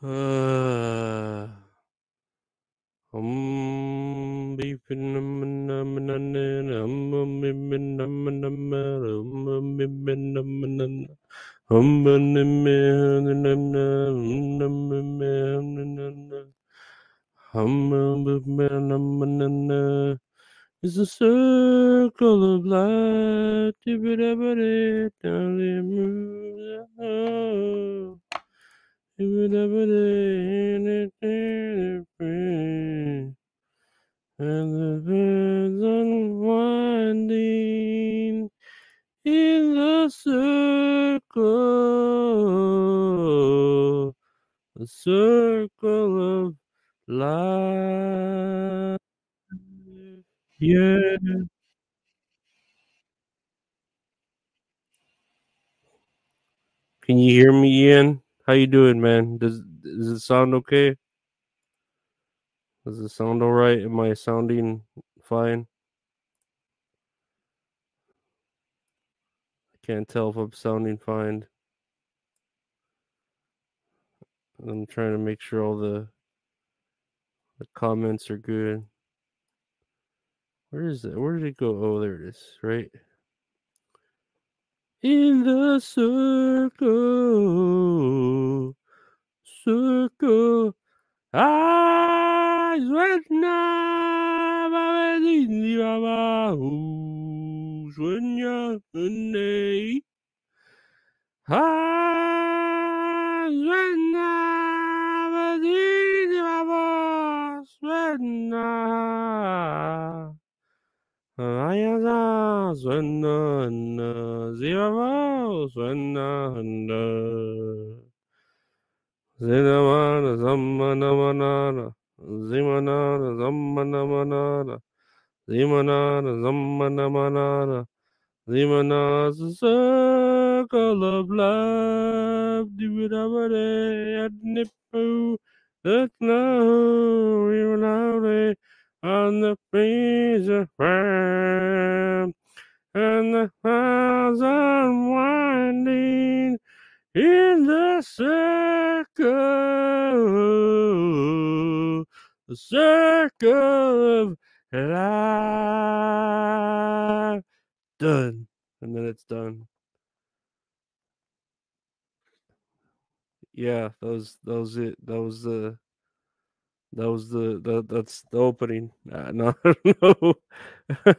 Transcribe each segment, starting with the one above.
It's a circle of life. And the birds unwinding in the circle, the circle of life. Yeah. Can you hear me, Ian? How you doing, man? Does does it sound okay? Does it sound all right? Am I sounding fine? I can't tell if I'm sounding fine. I'm trying to make sure all the the comments are good. Where is it? Where did it go? Oh, there it is. Right in the circle, circle. Eyes right now, my lady, my who's when you're the Eyes. Rajaza, Sünde, Hände, Sivava, Sünde, Hände. Sinamana, Sammana, Manana, Simanana, Sammana, Manana, Simanana, Sammana, Manana, Simana, circle of love, Dividavare, Adnipu, Etna, Ivanare, on the breeze of ram. And the clouds unwinding in the circle. The circle of life done and then it's done yeah that was that was it that was the that was the, the that's the opening uh, no i don't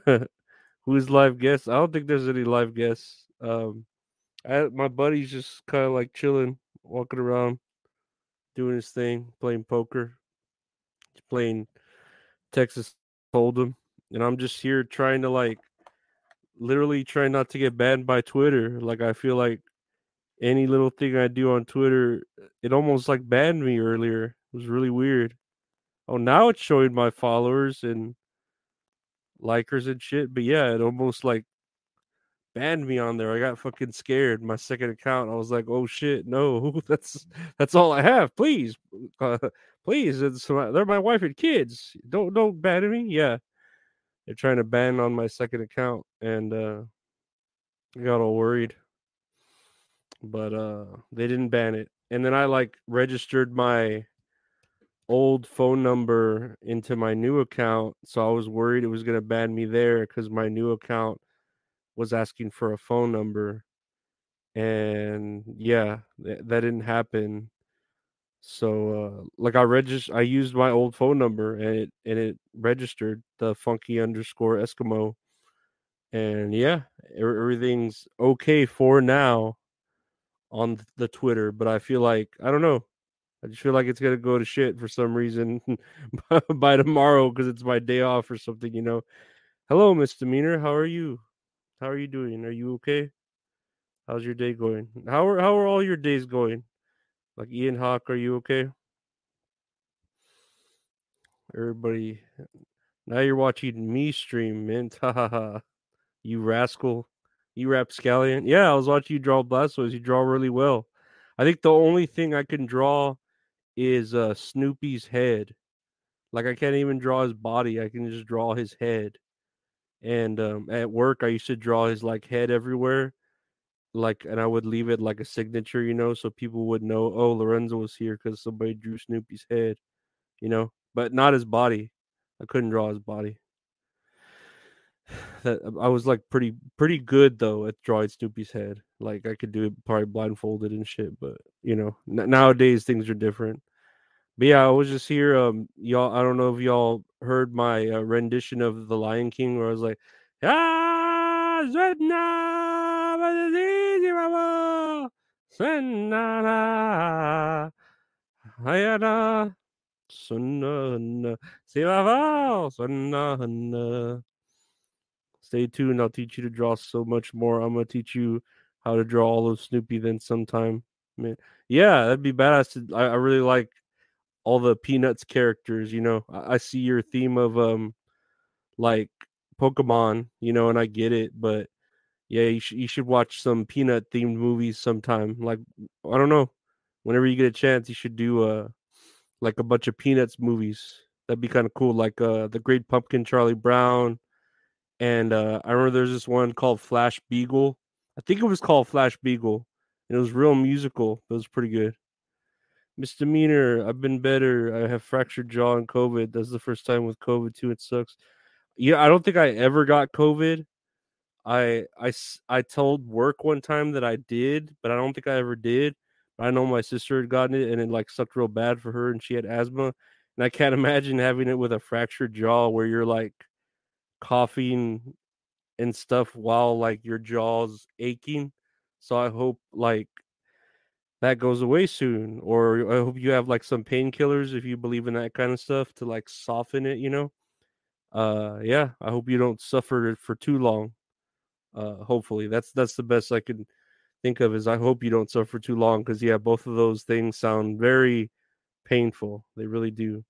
know who's live guests i don't think there's any live guests um I, my buddy's just kind of like chilling walking around doing his thing playing poker He's playing texas hold'em and i'm just here trying to like literally trying not to get banned by Twitter. Like I feel like any little thing I do on Twitter, it almost like banned me earlier. It was really weird. Oh, now it's showing my followers and likers and shit. But yeah, it almost like banned me on there. I got fucking scared. My second account, I was like, "Oh shit, no, that's that's all I have. Please, uh, please, it's my, they're my wife and kids. Don't don't ban me." Yeah, they're trying to ban on my second account, and uh, I got all worried. But uh, they didn't ban it, and then I like registered my old phone number into my new account, so I was worried it was gonna ban me there because my new account was asking for a phone number, and yeah, th- that didn't happen. So uh, like I registered, I used my old phone number and it and it registered the funky underscore Eskimo, and yeah, everything's okay for now on the Twitter. But I feel like I don't know. I just feel like it's gonna go to shit for some reason by tomorrow because it's my day off or something. You know. Hello, misdemeanor. How are you? How are you doing? Are you okay? How's your day going? How are how are all your days going? Like Ian Hawk, are you okay? Everybody, now you're watching me stream, mint. Ha ha ha. You rascal. You rapscallion. Yeah, I was watching you draw Blastoise. You draw really well. I think the only thing I can draw is uh Snoopy's head. Like I can't even draw his body. I can just draw his head. And um at work I used to draw his like head everywhere. like, and I would leave it like a signature, you know, so people would know, oh, Lorenzo was here because somebody drew Snoopy's head, you know, but not his body. I couldn't draw his body. That I was like pretty pretty good though at drawing Snoopy's head. Like I could do it probably blindfolded and shit, but you know, n- nowadays things are different. But yeah, I was just here. Um, y'all, I don't know if y'all heard my uh, rendition of The Lion King, where I was like, "Ah, Zedna, Badadidi, Baba, Senna, Hayana, Sunna, Sivava, Sunna." Stay tuned. I'll teach you to draw so much more. I'm gonna teach you how to draw all of Snoopy then sometime. Man, yeah, that'd be badass. To, I, I really like all the Peanuts characters. You know, I, I see your theme of um, like Pokemon. You know, and I get it, but yeah, you should you should watch some Peanut themed movies sometime. Like I don't know, whenever you get a chance, you should do uh like a bunch of Peanuts movies. That'd be kind of cool. Like uh, the Great Pumpkin, Charlie Brown and uh, I remember there's this one called Flash Beagle. I think it was called Flashbeagle, and it was real musical. It was pretty good. Misdemeanor. I've been better. I have fractured jaw and COVID. That's the first time with COVID too. It sucks. Yeah, I don't think I ever got COVID. I I I told work one time that I did, but I don't think I ever did. I know my sister had gotten it, and it like sucked real bad for her, and she had asthma. And I can't imagine having it with a fractured jaw where you're like coughing and stuff while like your jaw's aching. So I hope like that goes away soon. Or I hope you have like some painkillers if you believe in that kind of stuff to like soften it, you know. Uh yeah, I hope you don't suffer for too long. Uh hopefully. That's that's the best I can think of is I hope you don't suffer too long because yeah, both of those things sound very painful. They really do.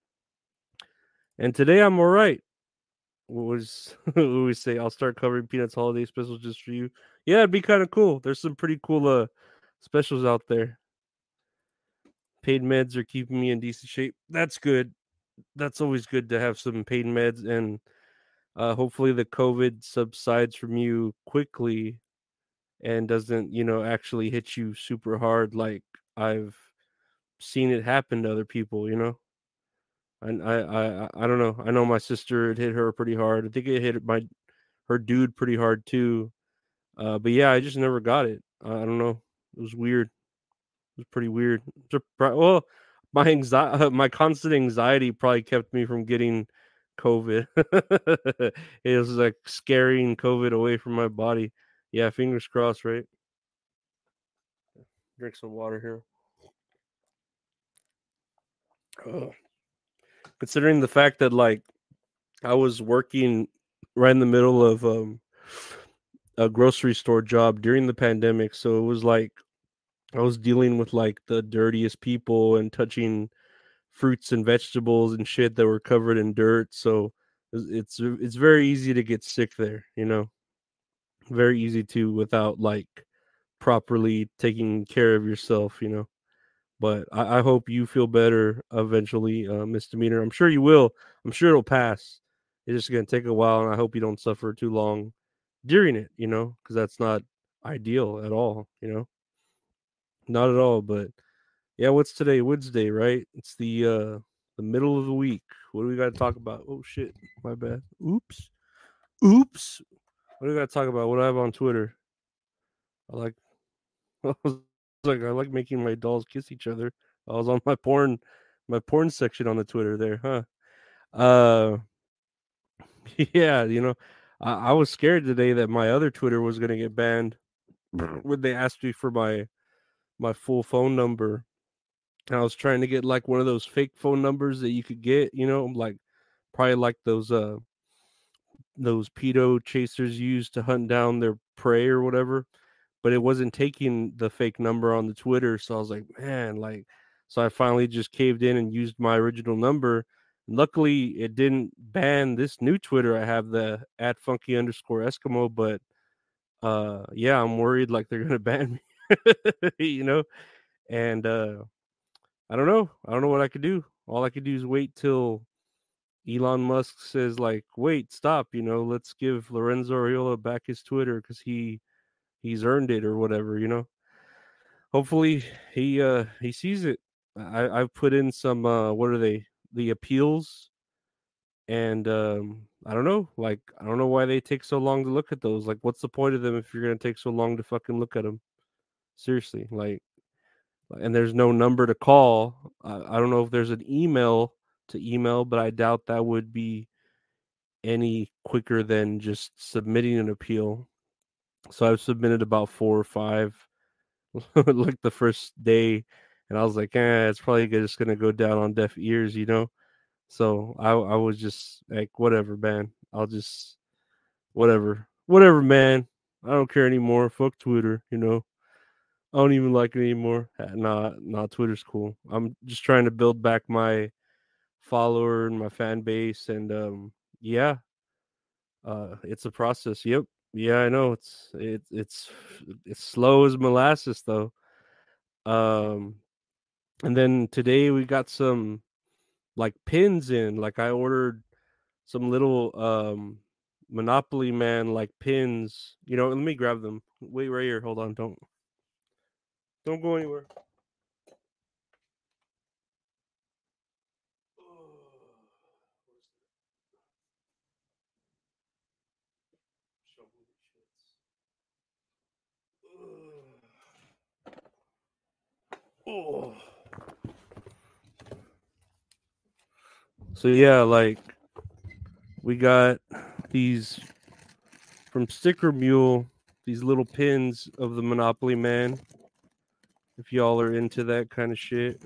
And today I'm all right what was what we say? I'll start covering Peanuts holiday specials just for you. Yeah, it'd be kind of cool. There's some pretty cool uh specials out there. Paid meds are keeping me in decent shape. That's good. That's always good to have some paid meds and uh hopefully the COVID subsides from you quickly and doesn't, you know, actually hit you super hard like I've seen it happen to other people, you know. I, I I I don't know. I know my sister it hit her pretty hard. I think it hit my her dude pretty hard too. Uh, but yeah, I just never got it. I, I don't know. It was weird. It was pretty weird. Well, my anxiety, my constant anxiety probably kept me from getting COVID. it was like scaring COVID away from my body. Yeah, fingers crossed, right? Drink some water here. Considering the fact that like I was working right in the middle of um, a grocery store job during the pandemic, so it was like I was dealing with like the dirtiest people and touching fruits and vegetables and shit that were covered in dirt. So it's it's very easy to get sick there, you know. Very easy to without like properly taking care of yourself, you know but I, I, hope you feel better eventually, uh, misdemeanor. I'm sure you will. I'm sure it'll pass. It's just gonna take a while, and I hope you don't suffer too long during it. You know, because that's not ideal at all. You know, not at all. But yeah, what's today? Wednesday, right? It's the uh the middle of the week. What do we got to talk about? Oh shit, my bad. Oops, oops. What do we got to talk about? What do I have on Twitter? I like. I was like I like making my dolls kiss each other. I was on my porn my porn section on the Twitter there, huh? Uh yeah, you know, I, I was scared today that my other Twitter was gonna get banned when they asked me for my my full phone number. And I was trying to get like one of those fake phone numbers that you could get, you know, like probably like those uh those pedo chasers use to hunt down their prey or whatever but it wasn't taking the fake number on the Twitter. So I was like, man, like, so I finally just caved in and used my original number. Luckily, it didn't ban this new Twitter. I have the at funky underscore Eskimo, but uh, yeah, I'm worried like they're gonna ban me, you know. And uh, I don't know. I don't know what I could do. All I could do is wait till Elon Musk says like, wait, stop. You know, let's give Lorenzo Ariola back his Twitter because he he's earned it or whatever, you know. Hopefully he uh he sees it. I I've put in some uh what are they? The appeals and um I don't know, like I don't know why they take so long to look at those. Like what's the point of them if you're to take so long to fucking look at them? Seriously, like and there's no number to call. I, I don't know if there's an email to email, but I doubt that would be any quicker than just submitting an appeal. So I've submitted about four or five like the first day, and I was like, eh, it's probably just gonna go down on deaf ears, you know. So I I was just like, whatever, man. I'll just whatever, whatever, man. I don't care anymore. Fuck Twitter, you know. I don't even like it anymore. Nah, nah, Twitter's cool. I'm just trying to build back my follower and my fan base, and um, yeah, uh, it's a process. Yep, yeah, I know. It's it, it's it's slow as molasses though. Um, and then today we got some like pins in. Like I ordered some little um Monopoly Man like pins. You know, let me grab them. Wait right here. Hold on. Don't don't go anywhere. Oh. So yeah, like we got these from Sticker Mule, these little pins of the Monopoly Man. If y'all are into that kind of shit.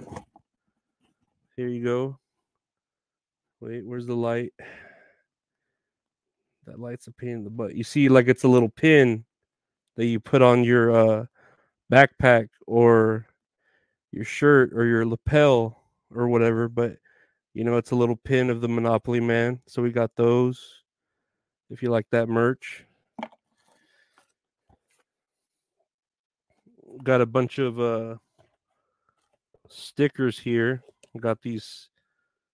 Here you go. Wait, where's the light? That light's a pain in the butt. You see, like it's a little pin that you put on your uh, backpack or your shirt or your lapel or whatever, but you know, it's a little pin of the Monopoly Man. So we got those. If you like that merch. Got a bunch of uh stickers here. Got these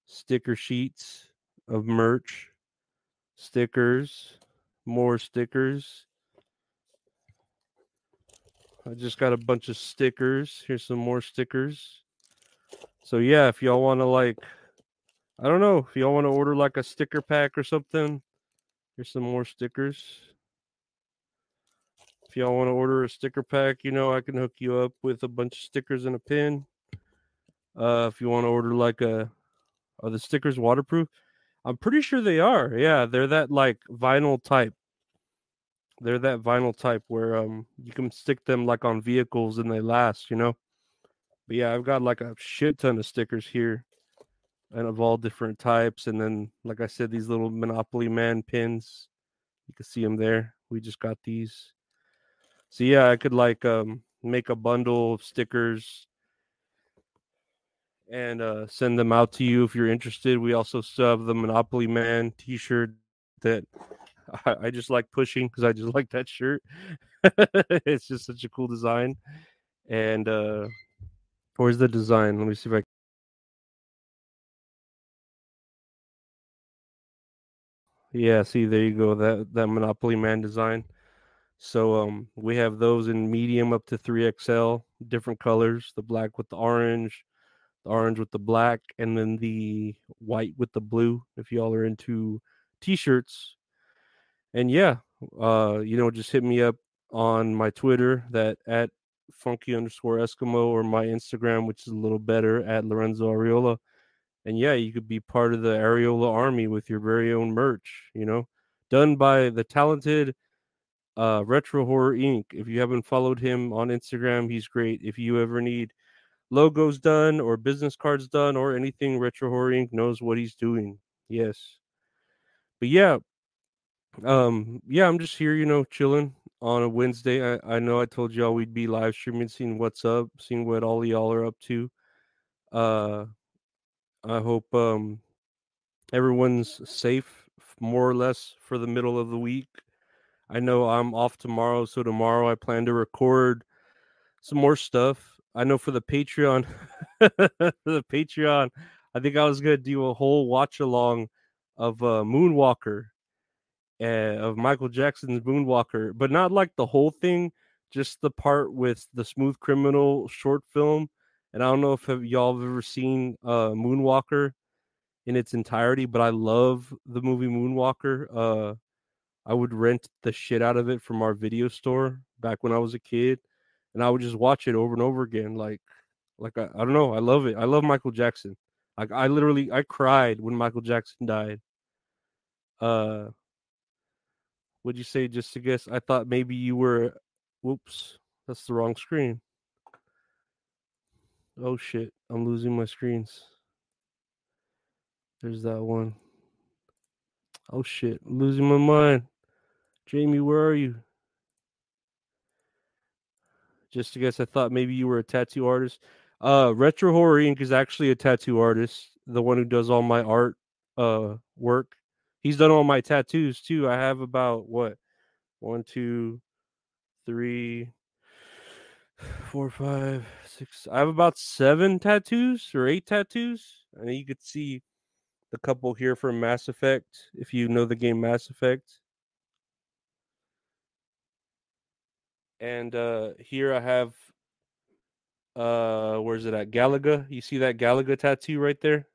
sticker sheets of merch. Stickers, more stickers. I just got a bunch of stickers. Here's some more stickers. So yeah, if y'all want to like, I don't know, if y'all want to order like a sticker pack or something, here's some more stickers. If y'all want to order a sticker pack, you know, I can hook you up with a bunch of stickers and a pin. Uh, if you want to order like a, are the stickers waterproof? I'm pretty sure they are. Yeah, they're that like vinyl type they're that vinyl type where um you can stick them like on vehicles and they last, you know. But yeah, I've got like a shit ton of stickers here, and of all different types. And then, like I said, these little Monopoly Man pins, you can see them there. We just got these. So yeah, I could like um make a bundle of stickers and uh, send them out to you if you're interested. We also have the Monopoly Man T-shirt that I, I just like pushing because I just like that shirt. it's just such a cool design. And uh where's the design? Let me see if I Yeah, see there you go. That that Monopoly Man design. So um we have those in medium up to 3XL, different colors, the black with the orange, the orange with the black, and then the white with the blue. If y'all are into t-shirts, and yeah, uh, you know, just hit me up on my Twitter that at funky underscore Eskimo or my Instagram, which is a little better at Lorenzo Ariola. And yeah, you could be part of the Areola army with your very own merch, you know, done by the talented uh, Retro Horror Inc. If you haven't followed him on Instagram, he's great. If you ever need logos done or business cards done or anything, Retro Horror Inc. knows what he's doing. Yes. But yeah, um, yeah, I'm just here, you know, chilling on a Wednesday. I, I know I told y'all we'd be live streaming, seeing what's up, seeing what all y'all are up to. Uh, I hope um everyone's safe, more or less, for the middle of the week. I know I'm off tomorrow, so tomorrow I plan to record some more stuff. I know for the Patreon, the Patreon, I think I was gonna do a whole watch along of uh, Moonwalker uh, of Michael Jackson's Moonwalker, but not like the whole thing, just the part with the Smooth Criminal short film, and I don't know if y'all have ever seen uh, Moonwalker in its entirety, but I love the movie Moonwalker. Uh, I would rent the shit out of it from our video store back when I was a kid, and I would just watch it over and over again. Like, like I, I don't know, I love it. I love Michael Jackson. Like I literally, I cried when Michael Jackson died. Uh, would you say just to guess? I thought maybe you were. Whoops, that's the wrong screen. Oh shit, I'm losing my screens. There's that one. Oh shit, I'm losing my mind. Jamie, where are you? Just to guess, I thought maybe you were a tattoo artist. Uh, Retro Horror Inc. is actually a tattoo artist, the one who does all my art uh work. He's done all my tattoos too. I have about what one, two, three, four, five, six. I have about seven tattoos or eight tattoos. And you could see the couple here from Mass Effect, if you know the game Mass Effect. And uh here I have uh where's it at galaga you see that galaga tattoo right there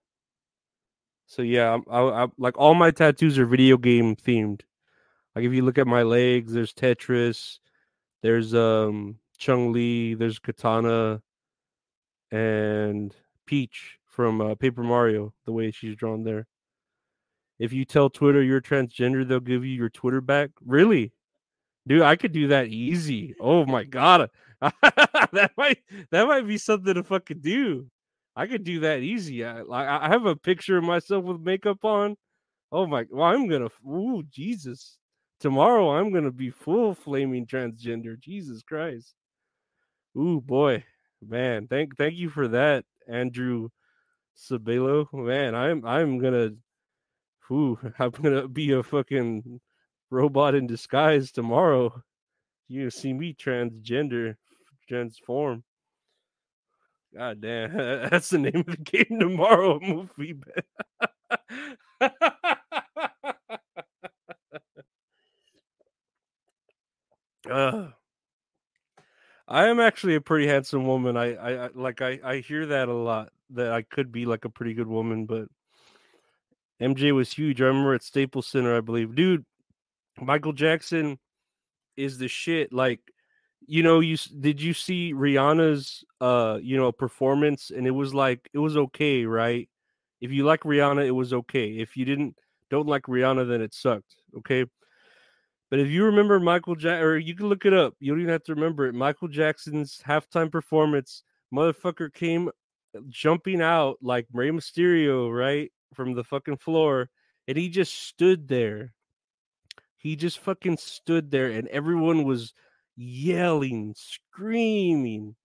so yeah I'm, I, I, like all my tattoos are video game themed like if you look at my legs there's tetris there's um Chun-Li there's Kitana and peach from uh, paper mario the way she's drawn there if you tell twitter you're transgender they'll give you your twitter back really dude i could do that easy oh my god that might that might be something to fucking do. I could do that easy. I like I have a picture of myself with makeup on. Oh my! Well, I'm gonna. Ooh, Jesus! Tomorrow I'm gonna be full flaming transgender. Jesus Christ! Ooh boy, man. Thank thank you for that, Andrew Sabelo. Man, I'm I'm gonna. Ooh, I'm gonna be a fucking robot in disguise tomorrow. You see me transgender transform. God damn, that's the name of the game tomorrow. Movie. uh, I am actually a pretty handsome woman. I, I, I like I, I hear that a lot that I could be like a pretty good woman, but MJ was huge. I remember at Staples Center, I believe. Dude, Michael Jackson is the shit. Like you know you did you see rihanna's uh you know performance and it was like it was okay right if you like rihanna it was okay if you didn't don't like rihanna then it sucked okay but if you remember michael jack or you can look it up you don't even have to remember it michael jackson's halftime performance motherfucker came uh, jumping out like Rey Mysterio, right? From the fucking floor. And he just stood there. He just fucking stood there and everyone was yelling, screaming,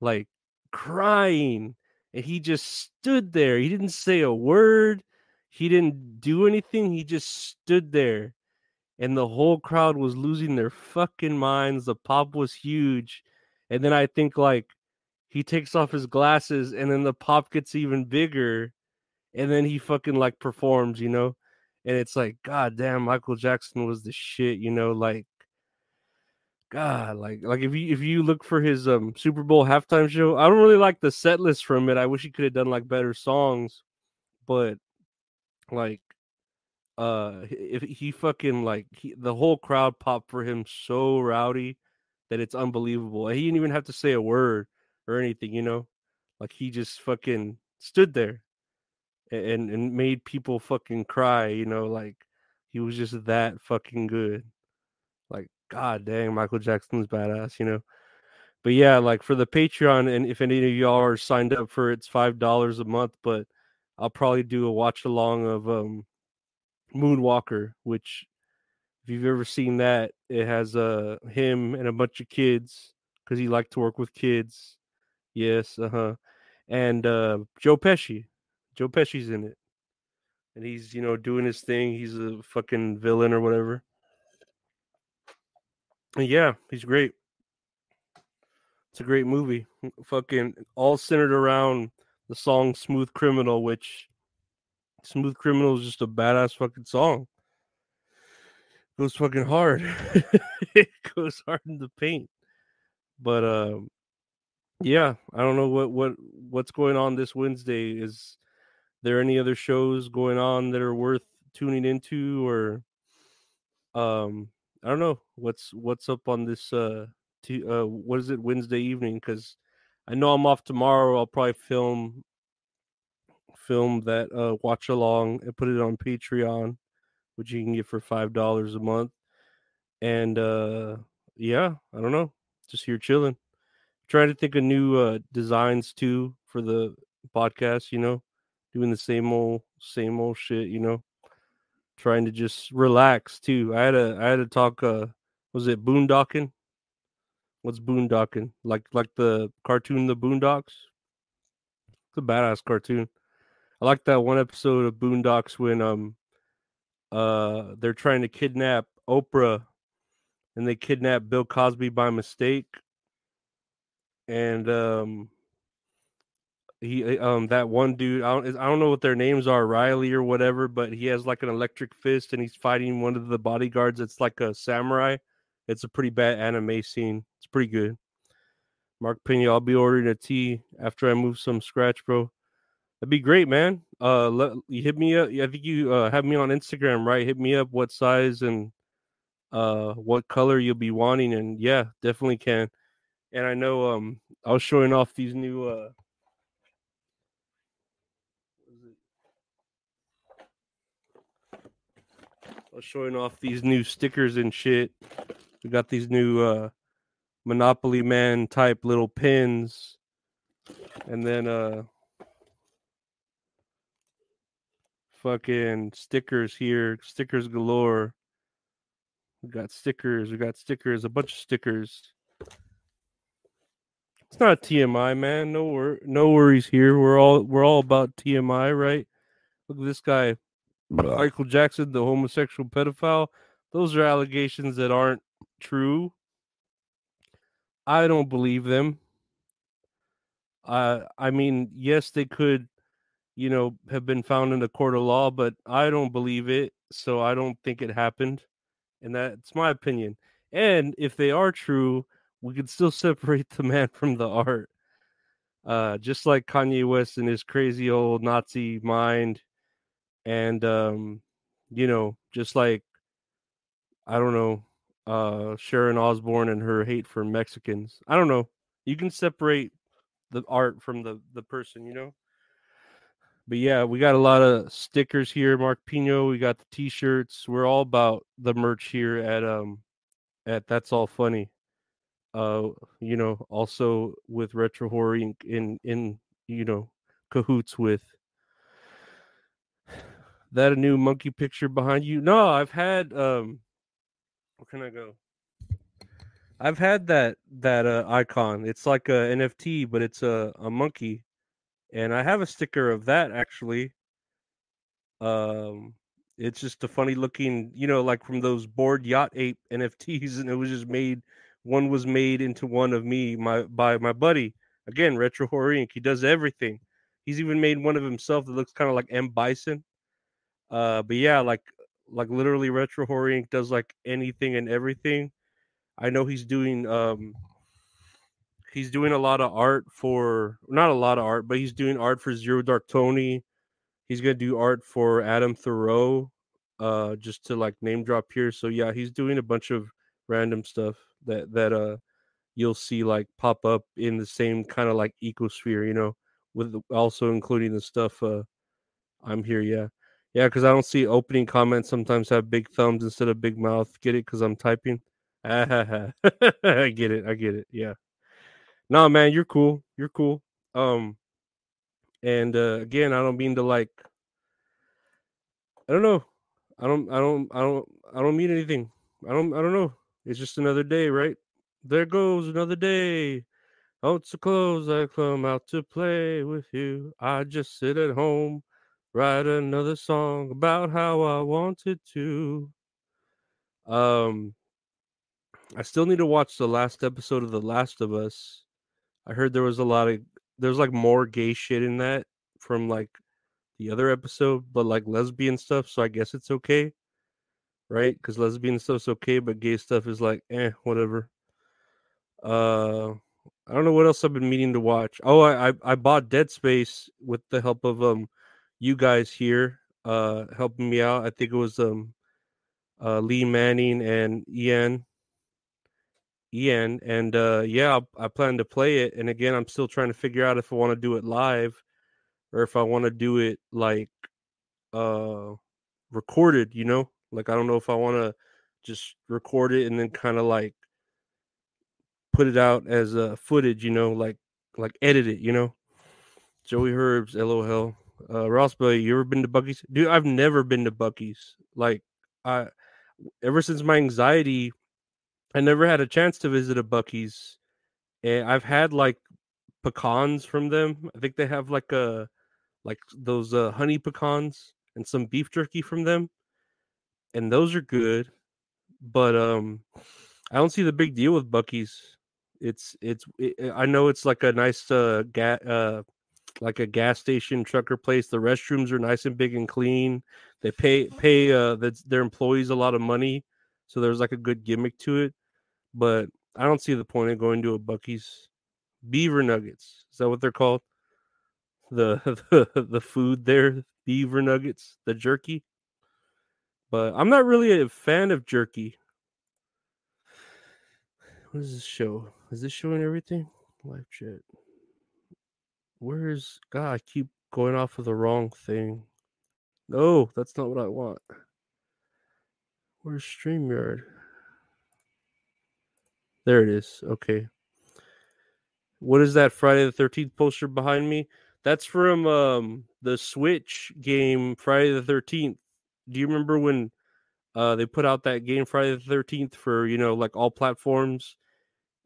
like crying. And he just stood there. He didn't say a word. He didn't do anything. He just stood there. And the whole crowd was losing their fucking minds. The pop was huge. And then I think like he takes off his glasses and then the pop gets even bigger. And then he fucking like performs, you know? And it's like, God damn, Michael Jackson was the shit, you know, like God, like like if you if you look for his um Super Bowl halftime show, I don't really like the set list from it. I wish he could have done like better songs, but like uh if he fucking like he, the whole crowd popped for him so rowdy that it's unbelievable. He didn't even have to say a word or anything, you know? Like he just fucking stood there and and made people fucking cry, you know, like he was just that fucking good. Like God dang, Michael Jackson's badass, you know. But yeah, like for the Patreon, and if any of y'all are signed up for it, it's five dollars a month. But I'll probably do a watch along of um Moonwalker, which if you've ever seen that, it has uh him and a bunch of kids because he liked to work with kids. Yes, uh huh. And uh Joe Pesci. Joe Pesci's in it. And he's, you know, doing his thing. He's a fucking villain or whatever. Yeah, he's great. It's a great movie. Fucking all centered around the song Smooth Criminal, which Smooth Criminal is just a badass fucking song. It goes fucking hard. it goes hard in the paint. but um, yeah, I don't know what what what's going on this Wednesday. Is there any other shows going on that are worth tuning into, or um, I don't know what's what's up on this uh, t- uh what is it Wednesday evening? Because I know I'm off tomorrow. I'll probably film film that uh watch along and put it on Patreon, which you can get for five dollars a month. And uh yeah, I don't know. Just here chilling. Trying to think of new uh designs too for the podcast, you know, doing the same old same old shit, you know. Trying to just relax too. I had a I had to talk uh was it boondocking? What's boondocking? Like like the cartoon The Boondocks? It's a badass cartoon. I like that one episode of Boondocks when um uh they're trying to kidnap Oprah and they kidnap Bill Cosby by mistake. And um he um that one dude I don't I don't know what their names are Riley or whatever but he has like an electric fist and he's fighting one of the bodyguards it's like a samurai. It's a pretty bad anime scene. It's pretty good. Mark Pena I'll be ordering a tea after I move some scratch bro That'd be great, man. Uh, let, you hit me up. I think you uh, have me on Instagram, right? Hit me up what size and uh what color you'll be wanting, and yeah, definitely can. And I know um I was showing off these new uh I was showing off these new stickers and shit. We got these new uh Monopoly Man type little pins. And then uh fucking stickers here, stickers galore. We got stickers, we got stickers, a bunch of stickers. It's not TMI, man. No wor- no worries here. We're all we're all about TMI, right? Look at this guy, Michael Jackson, the homosexual pedophile. Those are allegations that aren't true. I don't believe them. Uh, I mean, yes, they could, you know, have been found in a court of law, but I don't believe it. So I don't think it happened. And that's my opinion. And if they are true, we could still separate the man from the art. Uh, just like Kanye West and his crazy old Nazi mind. And, um, you know, just like, I don't know, uh, Sharon Osbourne and her hate for Mexicans. I don't know. You can separate the art from the, the person, you know? But yeah, we got a lot of stickers here, Mark Pino. We got the t-shirts. We're all about the merch here at um at That's All Funny. Uh, you know, also with Retro Horror Inc. in in you know cahoots with that a new monkey picture behind you. No, I've had um where can I go? I've had that that uh, icon. It's like a NFT, but it's a, a monkey and I have a sticker of that actually. Um, it's just a funny looking, you know, like from those bored yacht ape NFTs, and it was just made. One was made into one of me, my by my buddy. Again, Retro Horror. He does everything. He's even made one of himself that looks kind of like M Bison. Uh, but yeah, like like literally Retro Horror does like anything and everything. I know he's doing um he's doing a lot of art for not a lot of art, but he's doing art for Zero Dark Tony. He's gonna do art for Adam Thoreau, uh, just to like name drop here. So yeah, he's doing a bunch of random stuff that that uh you'll see like pop up in the same kind of like ecosphere, you know, with also including the stuff uh I'm here, yeah. Yeah, because I don't see opening comments sometimes have big thumbs instead of big mouth. Get it? Because I'm typing. I get it. I get it. Yeah no nah, man you're cool you're cool. Um and uh again i don't mean to like i don't know. I don't i don't i don't i don't mean anything. I don't i don't know. It's just another day right? There goes another day. Out to close i come out to play with you. I just sit at home write another song about how i wanted to. Um i still need to watch the last episode of the last of us I heard there was a lot of there's like more gay shit in that from like the other episode, but like lesbian stuff. So I guess it's okay, right? Because lesbian stuff's okay, but gay stuff is like eh, whatever. Uh, I don't know what else I've been meaning to watch. Oh, I I, I bought Dead Space with the help of um you guys here uh helping me out. I think it was um uh Lee Manning and Ian. Ian and uh yeah, I, I plan to play it. And again, I'm still trying to figure out if I want to do it live or if I want to do it like uh recorded, you know? Like I don't know if I want to just record it and then kind of like put it out as a uh, footage, you know, like like edit it, you know. Joey Herbs, LOL. Uh Ross Bay, you ever been to Buc-ee's? Dude, I've never been to Buc-ee's. Like I ever since my anxiety, I never had a chance to visit a. And I've had like pecans from them. I think they have like a like those uh, honey pecans and some beef jerky from them, and those are good. But um, I don't see the big deal with Buc-ee's. It's it's it, I know it's like a nice uh, ga- uh like a gas station trucker place. The restrooms are nice and big and clean. They pay pay uh the, their employees a lot of money, so there's like a good gimmick to it. But I don't see the point of going to a Buc-ee's. Beaver nuggets is that what they're called? The the the food there, beaver nuggets, the jerky. But I'm not really a fan of jerky. What is this show? Is this showing everything? Live chat. Where is God? I keep going off of the wrong thing. No, that's not what I want. Where's StreamYard? There it is. Okay. What is that Friday the 13th poster behind me? That's from um the Switch game Friday the 13th. Do you remember when uh they put out that game Friday the 13th for, you know, like all platforms?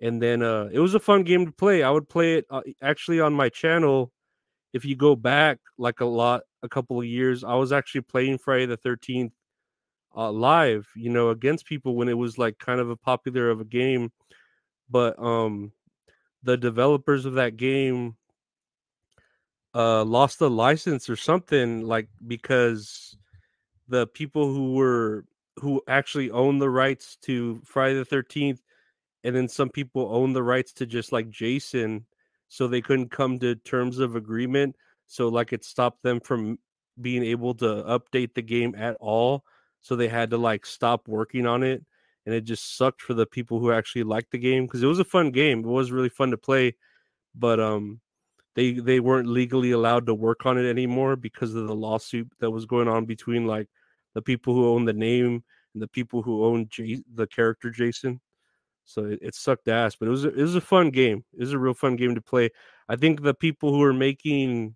And then uh it was a fun game to play. I would play it uh, actually on my channel if you go back like a lot a couple of years. I was actually playing Friday the 13th uh, live, you know, against people when it was like kind of a popular of a game. But um the developers of that game uh lost the license or something like because the people who were who actually own the rights to Friday the 13th and then some people own the rights to just like Jason so they couldn't come to terms of agreement so like it stopped them from being able to update the game at all so they had to like stop working on it and it just sucked for the people who actually liked the game because it was a fun game. It was really fun to play, but um, they they weren't legally allowed to work on it anymore because of the lawsuit that was going on between like the people who own the name and the people who own J- the character Jason. So it, it, sucked ass, but it was a, it was a fun game. It was a real fun game to play. I think the people who are making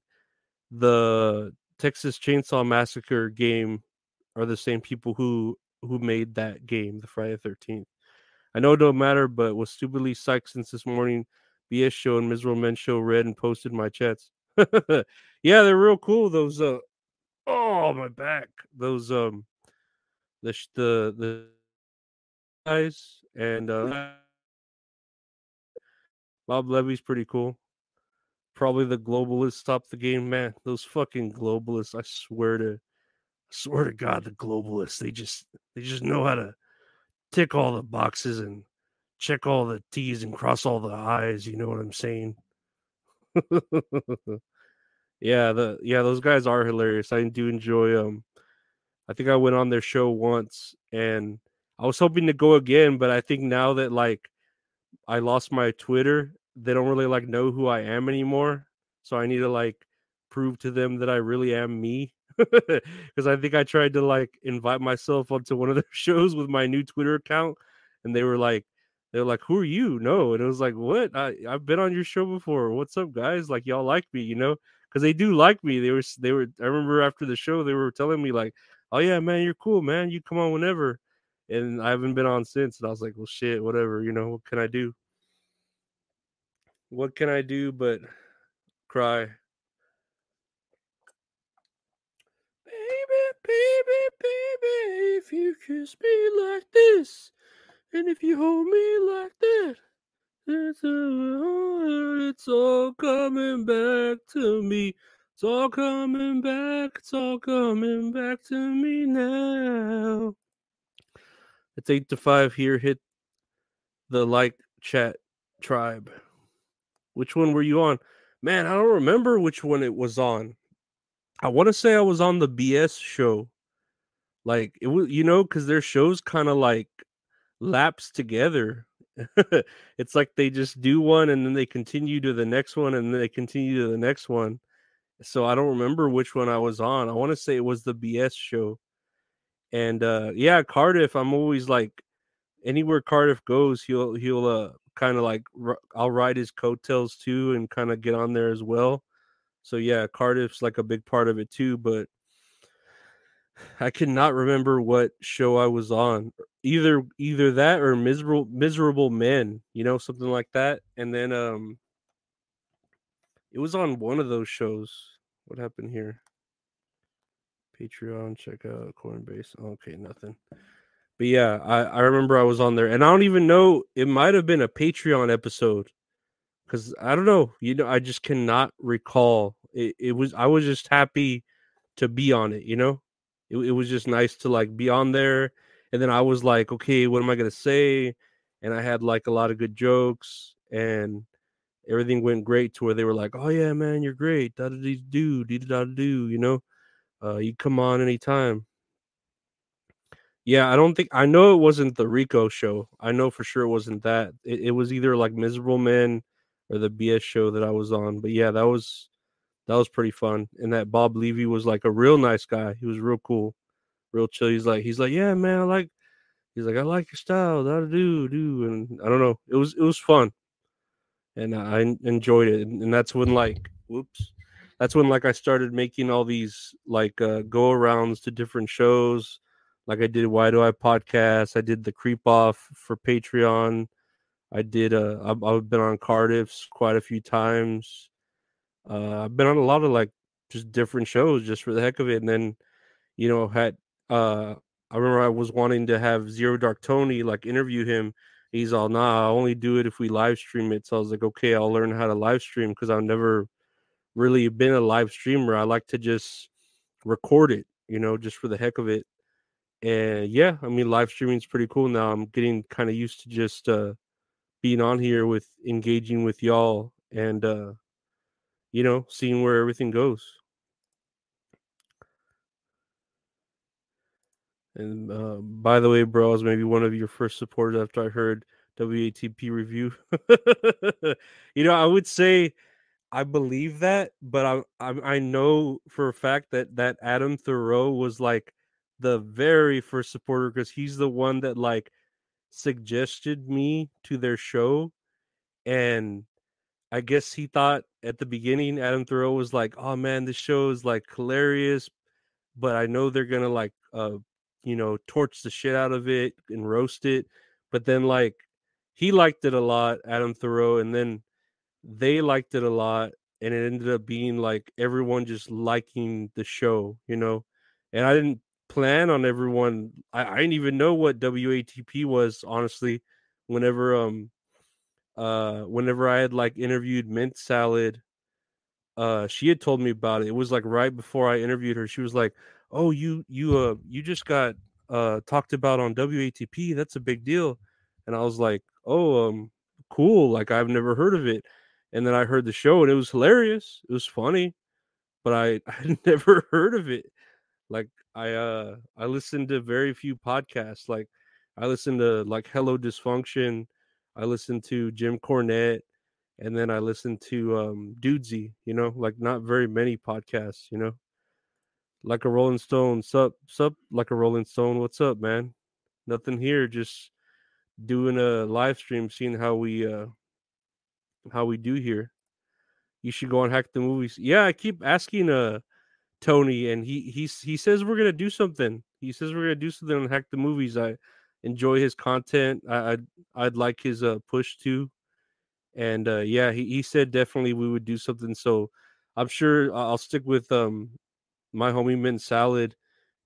the Texas Chainsaw Massacre game are the same people who who made that game, the Friday 13th. I know it don't matter, but was stupidly psyched since this morning. BS show and Miserable Men show read and posted my chats. yeah, they're real cool. Those uh oh my back. Those um the the the guys and uh Bob Levy's pretty cool. Probably the globalists top the game, man. Those fucking globalists, I swear to swear to God, the globalists, they just they just know how to tick all the boxes and check all the T's and cross all the I's, you know what I'm saying? yeah, the yeah, those guys are hilarious. I do enjoy them. Um, I think I went on their show once and I was hoping to go again, but I think now that like I lost my Twitter, they don't really like know who I am anymore. So I need to like prove to them that I really am me because I think I tried to like invite myself onto one of their shows with my new Twitter account, and they were like, they were like, "Who are you?" No, and it was like, "What? I I've been on your show before. What's up, guys? Like y'all like me, you know?" Because they do like me. They were they were. I remember after the show, they were telling me like, "Oh yeah, man, you're cool, man. You come on whenever." And I haven't been on since, and I was like, "Well, shit, whatever. You know, what can I do? What can I do but cry?" Baby, baby, if you kiss me like this, and if you hold me like that, it's, uh, it's all coming back to me. It's all coming back. It's all coming back to me now. It's eight to five here. Hit the like, chat, Tribe. Which one were you on? Man, I don't remember which one it was on. I want to say I was on the BS show. Like it was, you know, because their shows kind of like lapse together. it's like they just do one and then they continue to the next one and then they continue to the next one. So I don't remember which one I was on. I want to say it was the BS show. And uh yeah, Cardiff, I'm always like anywhere Cardiff goes, he'll he'll uh kind of like I'll ride his coattails too and kind of get on there as well. So yeah, Cardiff's like a big part of it too, but I cannot remember what show I was on. Either either that or miserable miserable men, you know, something like that. And then um it was on one of those shows. What happened here? Patreon, check out Coinbase. Okay, nothing. But yeah, I, I remember I was on there, and I don't even know it might have been a Patreon episode because I don't know. You know, I just cannot recall. It, it was I was just happy to be on it. You know, it, it was just nice to like be on there, and then I was like, okay, what am I gonna say? And I had like a lot of good jokes, and everything went great to where they were like, oh yeah, man, you're great, da da do, da da do, you know, uh, you come on anytime. Yeah, I don't think I know it wasn't the Rico show. I know for sure it wasn't that. It, it was either like Miserable Men or the BS show that I was on. But yeah, that was that was pretty fun. And that Bob Levy was like a real nice guy. He was real cool, real chill. He's like he's like, yeah, man, I like. He's like, I like your style. That do do, and I don't know. It was it was fun, and I enjoyed it. And that's when like, whoops, that's when like I started making all these like uh, go arounds to different shows like I did Why Do I podcast. I did the Creep Off for Patreon. I did. Uh, I've, I've been on Cardiff's quite a few times. Uh, I've been on a lot of like just different shows just for the heck of it. And then, you know, had uh, I remember I was wanting to have Zero Dark Tony like interview him. He's all, nah, I only do it if we live stream it. So I was like, okay, I'll learn how to live stream because I've never really been a live streamer. I like to just record it, you know, just for the heck of it and yeah, I mean, live streaming is pretty cool now. I'm getting kind of used to just uh, being on here with engaging with y'all and uh, you know, seeing where everything goes. And uh, by the way, bro, I was maybe one of your first supporters after I heard WATP review. you know, I would say I believe that, but I, I I know for a fact that that Adam Thoreau was like the very first supporter because he's the one that like suggested me to their show and I guess he thought at the beginning Adam Thoreau was like, "Oh man, this show is like hilarious, but I know they're gonna like, uh, you know, torch the shit out of it and roast it." But then like he liked it a lot, Adam Thoreau, and then they liked it a lot, and it ended up being like everyone just liking the show, you know. And I didn't plan on everyone. I, I didn't even know what WATP was, honestly. Whenever um uh whenever I had like interviewed Mint Salad, uh she had told me about it. It was like right before I interviewed her. She was like, "Oh, you you uh you just got uh talked about on WATP. That's a big deal." And I was like, "Oh, um cool. Like I've never heard of it." And then I heard the show and it was hilarious. It was funny, but I I never heard of it. Like I uh I listen to very few podcasts. Like I listen to like Hello Dysfunction, I listen to Jim Cornette, and then I listen to um you know, like not very many podcasts, you know. Like a Rolling Stone, sup, sup, like a Rolling Stone, what's up, man? Nothing here, just doing a live stream, seeing how we uh how we do here. You should go and hack the movies. Yeah, I keep asking uh Tony, and he he he says we're gonna do something. He says we're gonna do something on Hack the Movies. I enjoy his content. I, I'd I'd like his uh push too, and uh yeah, he he said definitely we would do something. So I'm sure I'll stick with um my homie Mint Salad,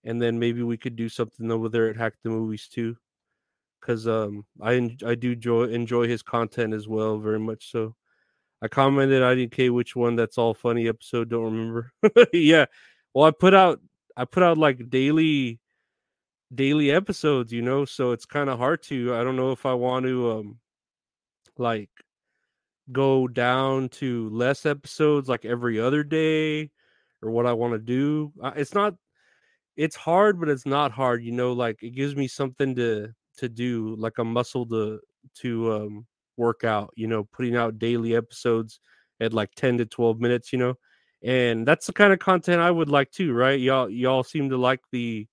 and then maybe we could do something over there at Hack the Movies too, because um I I do enjoy enjoy his content as well very much so. I commented I didn't care which one that's all funny episode. Don't remember. yeah. Well, I put out I put out like daily daily episodes, you know, so it's kind of hard to. I don't know if I want to um like go down to less episodes like every other day or what I want to do. It's not it's hard but it's not hard, you know, like it gives me something to to do, like a muscle to to um work out, you know, putting out daily episodes at like 10 to 12 minutes, you know. And that's the kind of content I would like too, right? Y'all y'all seem to like the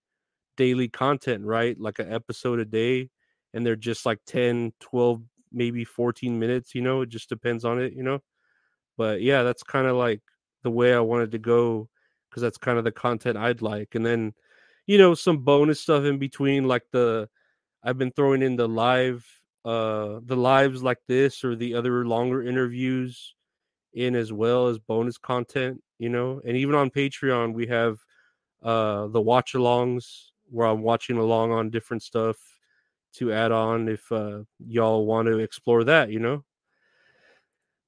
daily content, right? Like an episode a day and they're just like 10, 12, maybe 14 minutes, you know, it just depends on it, you know. But yeah, that's kind of like the way I wanted to go because that's kind of the content I'd like. And then, you know, some bonus stuff in between, like the I've been throwing in the live uh the lives like this or the other longer interviews in as well as bonus content, you know. And even on Patreon we have uh the watch alongs where I'm watching along on different stuff to add on if uh, y'all want to explore that, you know.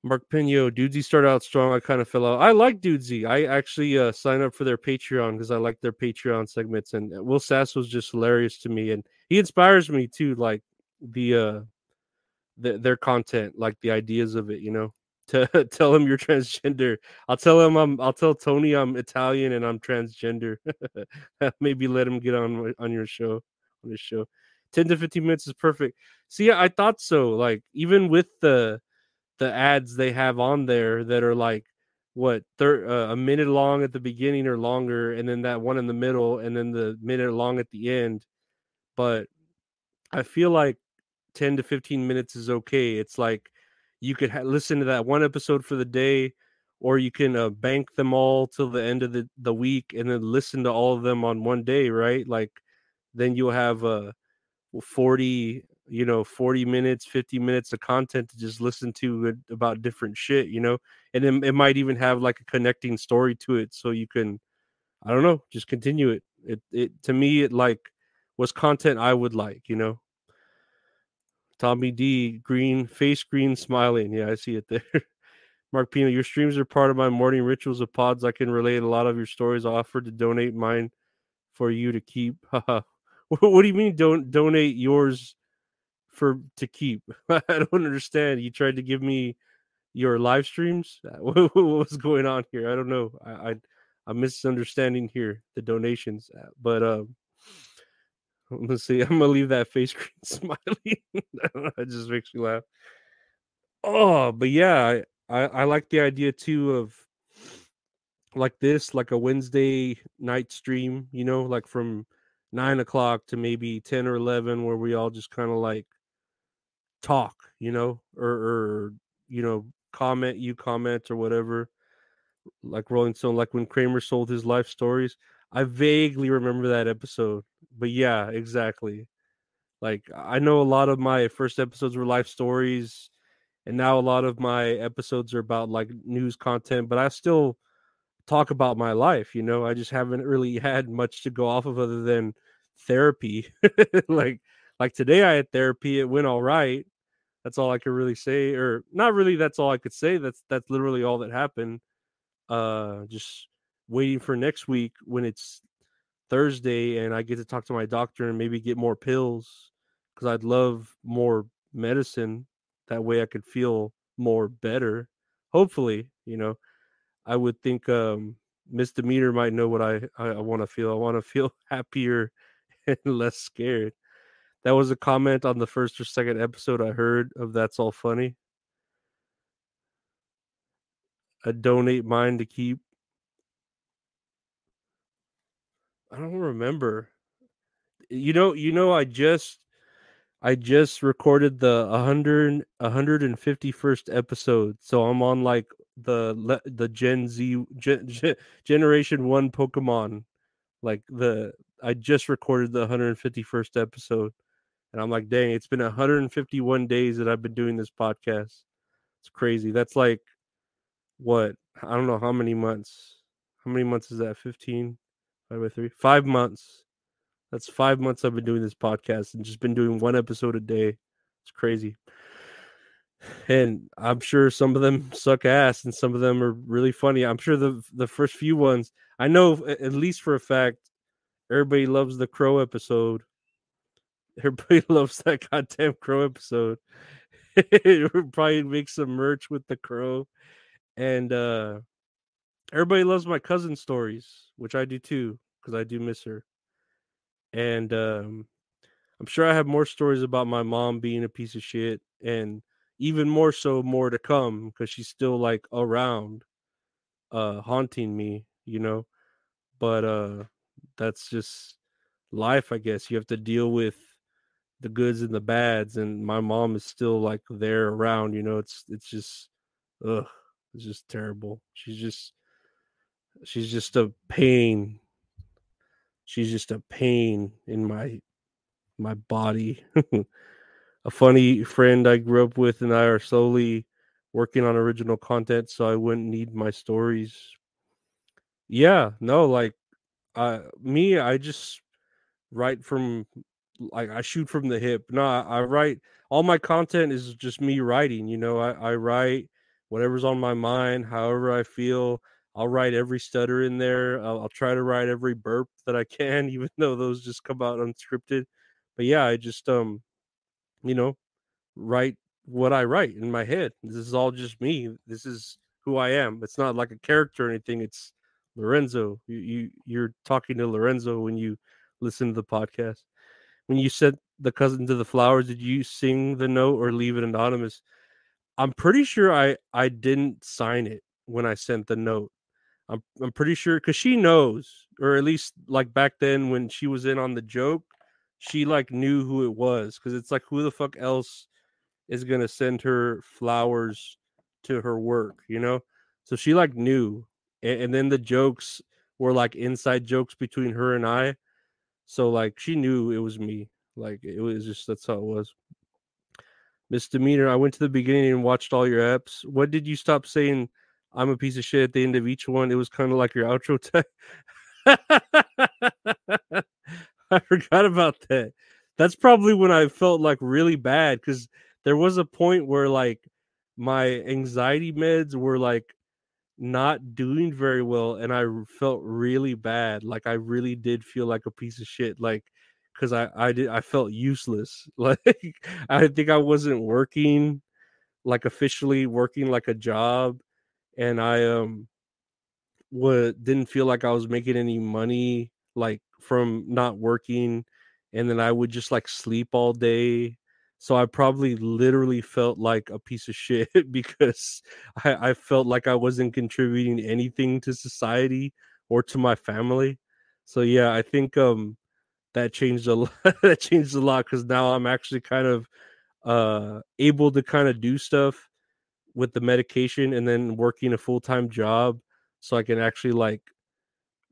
Mark Pino, Dudesy started out strong. I kind of fell out. I like Dudesy. I actually uh, signed up for their Patreon because I like their Patreon segments. And uh, Will Sasso was just hilarious to me, and he inspires me too. Like the uh, the, their content, like the ideas of it. You know, to tell him you're transgender. I'll tell him I'm. I'll tell Tony I'm Italian and I'm transgender. Maybe let him get on on your show on his show. 10 to 15 minutes is perfect. See, I thought so. Like even with the the ads they have on there that are like what thir- uh, a minute long at the beginning or longer and then that one in the middle and then the minute long at the end. But I feel like 10 to 15 minutes is okay. It's like you could ha- listen to that one episode for the day or you can uh, bank them all till the end of the, the week and then listen to all of them on one day, right? Like then you'll have uh, 40 you know 40 minutes 50 minutes of content to just listen to about different shit you know? And it, it might even have like a connecting story to it so you can i don't know just continue it. It it to me it like was content i would like you know tommy d green face green smiling yeah i see it there mark pino your streams are part of my morning rituals of pods i can relate a lot of your stories I offered to donate mine for you to keep What do you mean don't donate yours for to keep? I don't understand. You tried to give me your live streams. What, was going on here? I don't know. I, I I'm misunderstanding here the donations, uh, but um. Let's see. I'm gonna leave that face green smiling. that just makes me laugh. Oh, but yeah, I, I, I like the idea too of like this, like a Wednesday night stream. You know, like from nine o'clock to maybe 10 or 11 where we all just kind of like talk you know or, or you know comment you comment or whatever like rolling stone like when kramer sold his life stories i vaguely remember that episode but yeah exactly. Like i know a lot of my first episodes were life stories and now a lot of my episodes are about like news content but i still talk about my life you know? I just haven't really had much to go off of other than therapy. Like like today i had therapy it went all right that's all i could really say or not really that's all i could say that's that's literally all that happened. Uh just waiting for next week when it's thursday and i get to talk to my doctor and maybe get more pills because i'd love more medicine that way i could feel more better hopefully you know I would think um, Misdemeanor might know what I I, I want to feel. I want to feel happier and less scared. That was a comment on the first or second episode I heard of That's All Funny. I donate mine to keep. I don't remember. You know, you know, I just I just recorded the 100 151st episode. So I'm on like the the Gen Z gen, gen, Generation One Pokemon. Like the I just recorded the 151st episode, and I'm like, dang, it's been 151 days that I've been doing this podcast. It's crazy. That's like what I don't know how many months. How many months is that? 15 five by three, five months. That's five months I've been doing this podcast and just been doing one episode a day. It's crazy and I'm sure some of them suck ass and some of them are really funny. I'm sure the the first few ones, I know at least for a fact, everybody loves the crow episode. Everybody loves that goddamn crow episode. probably make some merch with the crow. And uh everybody loves my cousin stories, which I do too, because I do miss her. And um I'm sure I have more stories about my mom being a piece of shit and even more so more to come because she's still like around uh haunting me, you know. But uh that's just life, I guess. You have to deal with the goods and the bads and my mom is still like there around, you know. It's it's just ugh, it's just terrible. She's just she's just a pain. She's just a pain in my my body. a funny friend I grew up with and I are slowly working on original content so I wouldn't need my stories. Yeah, no, like uh me, I just write from like I shoot from the hip. No, I, I write all my content is just me writing, you know. I, I write whatever's on my mind, however I feel. I'll write every stutter in there. I'll, I'll try to write every burp that I can, even though those just come out unscripted. But yeah, I just um you know, write what I write in my head. This is all just me. This is who I am. It's not like a character or anything. It's Lorenzo. You, you you're talking to Lorenzo when you listen to the podcast. When you sent the cousin to the flowers, did you sing the note or leave it anonymous? I'm pretty sure I I didn't sign it when I sent the note. I'm I'm pretty sure because she knows, or at least like back then when she was in on the joke, she like knew who it was because it's like who the fuck else is gonna send her flowers to her work, you know? So she like knew, and, and then the jokes were like inside jokes between her and I. So like she knew it was me. Like it was just that's how it was. Misdemeanor. I went to the beginning and watched all your apps. What did you stop saying? I'm a piece of shit at the end of each one. It was kind of like your outro tag. I forgot about that. That's probably when I felt like really bad because there was a point where like my anxiety meds were like not doing very well and I felt really bad. Like I really did feel like a piece of shit. Like because I I did I felt useless. Like I think I wasn't working like officially working like a job and I um would didn't feel like I was making any money like from not working and then I would just like sleep all day. So I probably literally felt like a piece of shit because I, I felt like I wasn't contributing anything to society or to my family. So yeah, I think um that changed a lot. that changed a lot because now I'm actually kind of uh able to kind of do stuff with the medication and then working a full-time job so I can actually like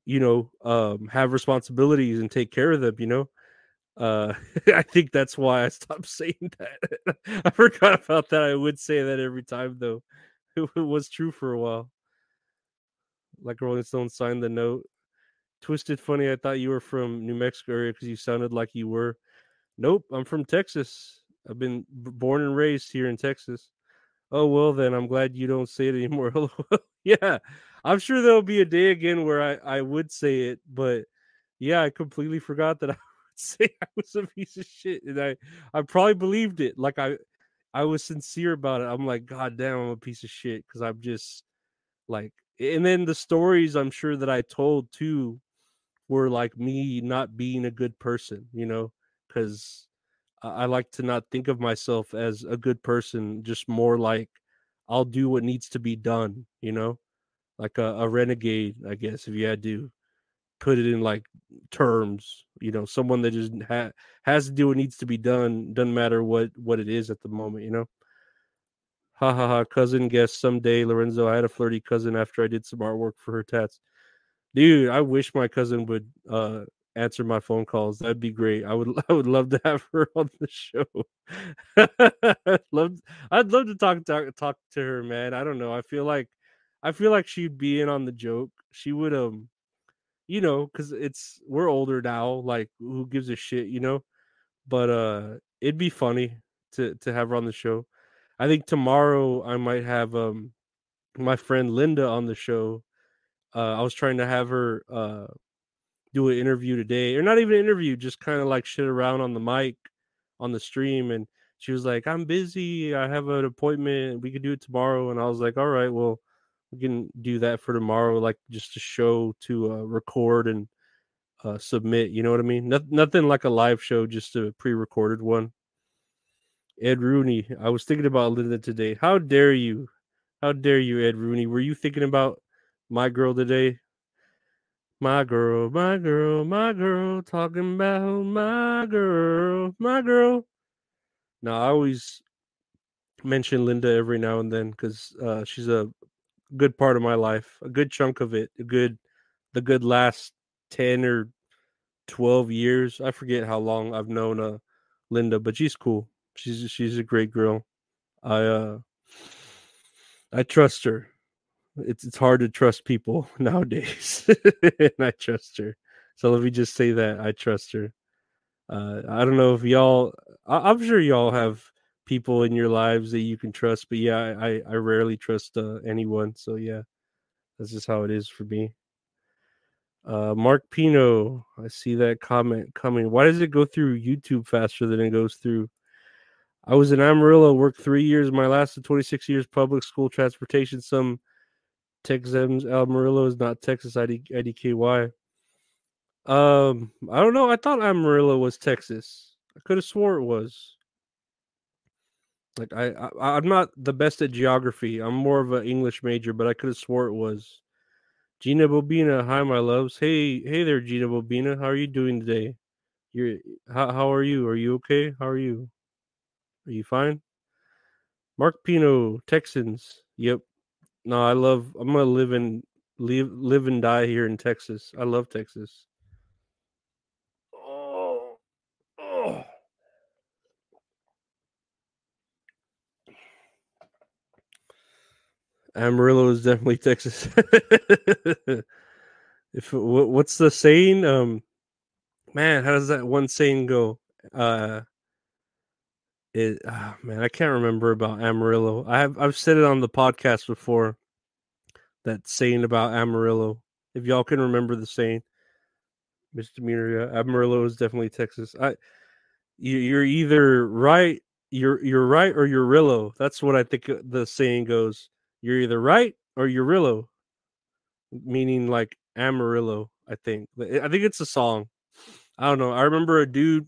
you know um have responsibilities and take care of them you know? Uh i think that's why i stopped saying that. I forgot about that. I would say that every time though. It, was true for a while. Like rolling stone signed the note. Twisted funny i thought you were from new mexico area because you sounded like you were nope i'm from texas. I've been born and raised here in texas oh well then i'm glad you don't say it anymore yeah I'm sure there'll be a day again where I, I would say it, but yeah, I completely forgot that I would say I was a piece of shit. And I, I probably believed it. Like I I was sincere about it. I'm like, God damn, I'm a piece of shit. Cause I'm just like and then the stories I'm sure that I told too were like me not being a good person, you know, because I like to not think of myself as a good person, just more like I'll do what needs to be done, you know like a, a renegade, I guess, if you had to put it in like terms, you know, someone that just ha- has to do what needs to be done, doesn't matter what what it is at the moment, you know. Ha ha ha! Cousin, guess someday, Lorenzo. I had a flirty cousin after I did some artwork for her tats. Dude, I wish my cousin would uh answer my phone calls. That'd be great. I would I would love to have her on the show. I'd love I'd love to talk, talk talk to her, man. I don't know. I feel like I feel like she'd be in on the joke. She would um you know, cuz it's we're older now, like who gives a shit, you know? But uh it'd be funny to to have her on the show. I think tomorrow I might have um my friend Linda on the show. Uh I was trying to have her uh do an interview today or not even an interview, just kind of like shit around on the mic on the stream and she was like, "I'm busy. I have an appointment. We could do it tomorrow." And I was like, "All right, well, we can do that for tomorrow, like just a show to uh, record and uh, submit. You know what I mean? No- nothing like a live show, just a pre-recorded one." Ed Rooney, I was thinking about Linda today. How dare you? How dare you, Ed Rooney? Were you thinking about my girl today? My girl, my girl, my girl, talking about my girl, my girl. Now, I always mention Linda every now and then because uh, she's a good part of my life, a good chunk of it, a good, the good last 10 or 12 years. I forget how long I've known uh, Linda, but she's cool. She's she's a great girl. I uh I trust her. It's it's hard to trust people nowadays, and I trust her. So let me just say that I trust her. Uh, I don't know if y'all. I, am sure y'all have people in your lives that you can trust, but yeah, I I rarely trust uh, anyone. So yeah, that's just how it is for me. Uh, Mark Pino, I see that comment coming. Why does it go through YouTube faster than it goes through I was in Amarillo, worked three years. My last 26 years public school transportation. Some Texans Amarillo is not Texas ID, IDKY. Um, I don't know. I thought Amarillo was Texas. I could have swore it was. Like I, I, I'm not the best at geography. I'm more of an English major, but I could have swore it was. Gina Bobina, hi my loves. Hey, hey there, Gina Bobina. How are you doing today? You're how how are you? Are you okay? How are you? Are you fine? Mark Pino, Texans. Yep. No, I love. I'm gonna live and live live and die here in Texas. I love Texas. Oh, oh. Amarillo is definitely Texas. if what's the saying? Um, man, how does that one saying go? Uh, it oh, man, I can't remember about Amarillo. I have I've said it on the podcast before. That saying about Amarillo. If y'all can remember the saying, misdemeanor. Yeah, Amarillo is definitely Texas. I you, you're either right, you're you're right or you're Rillo. That's what I think uh, the saying goes. You're either right or you're Rillo, meaning like Amarillo. I think. I think it's a song. I don't know. I remember a dude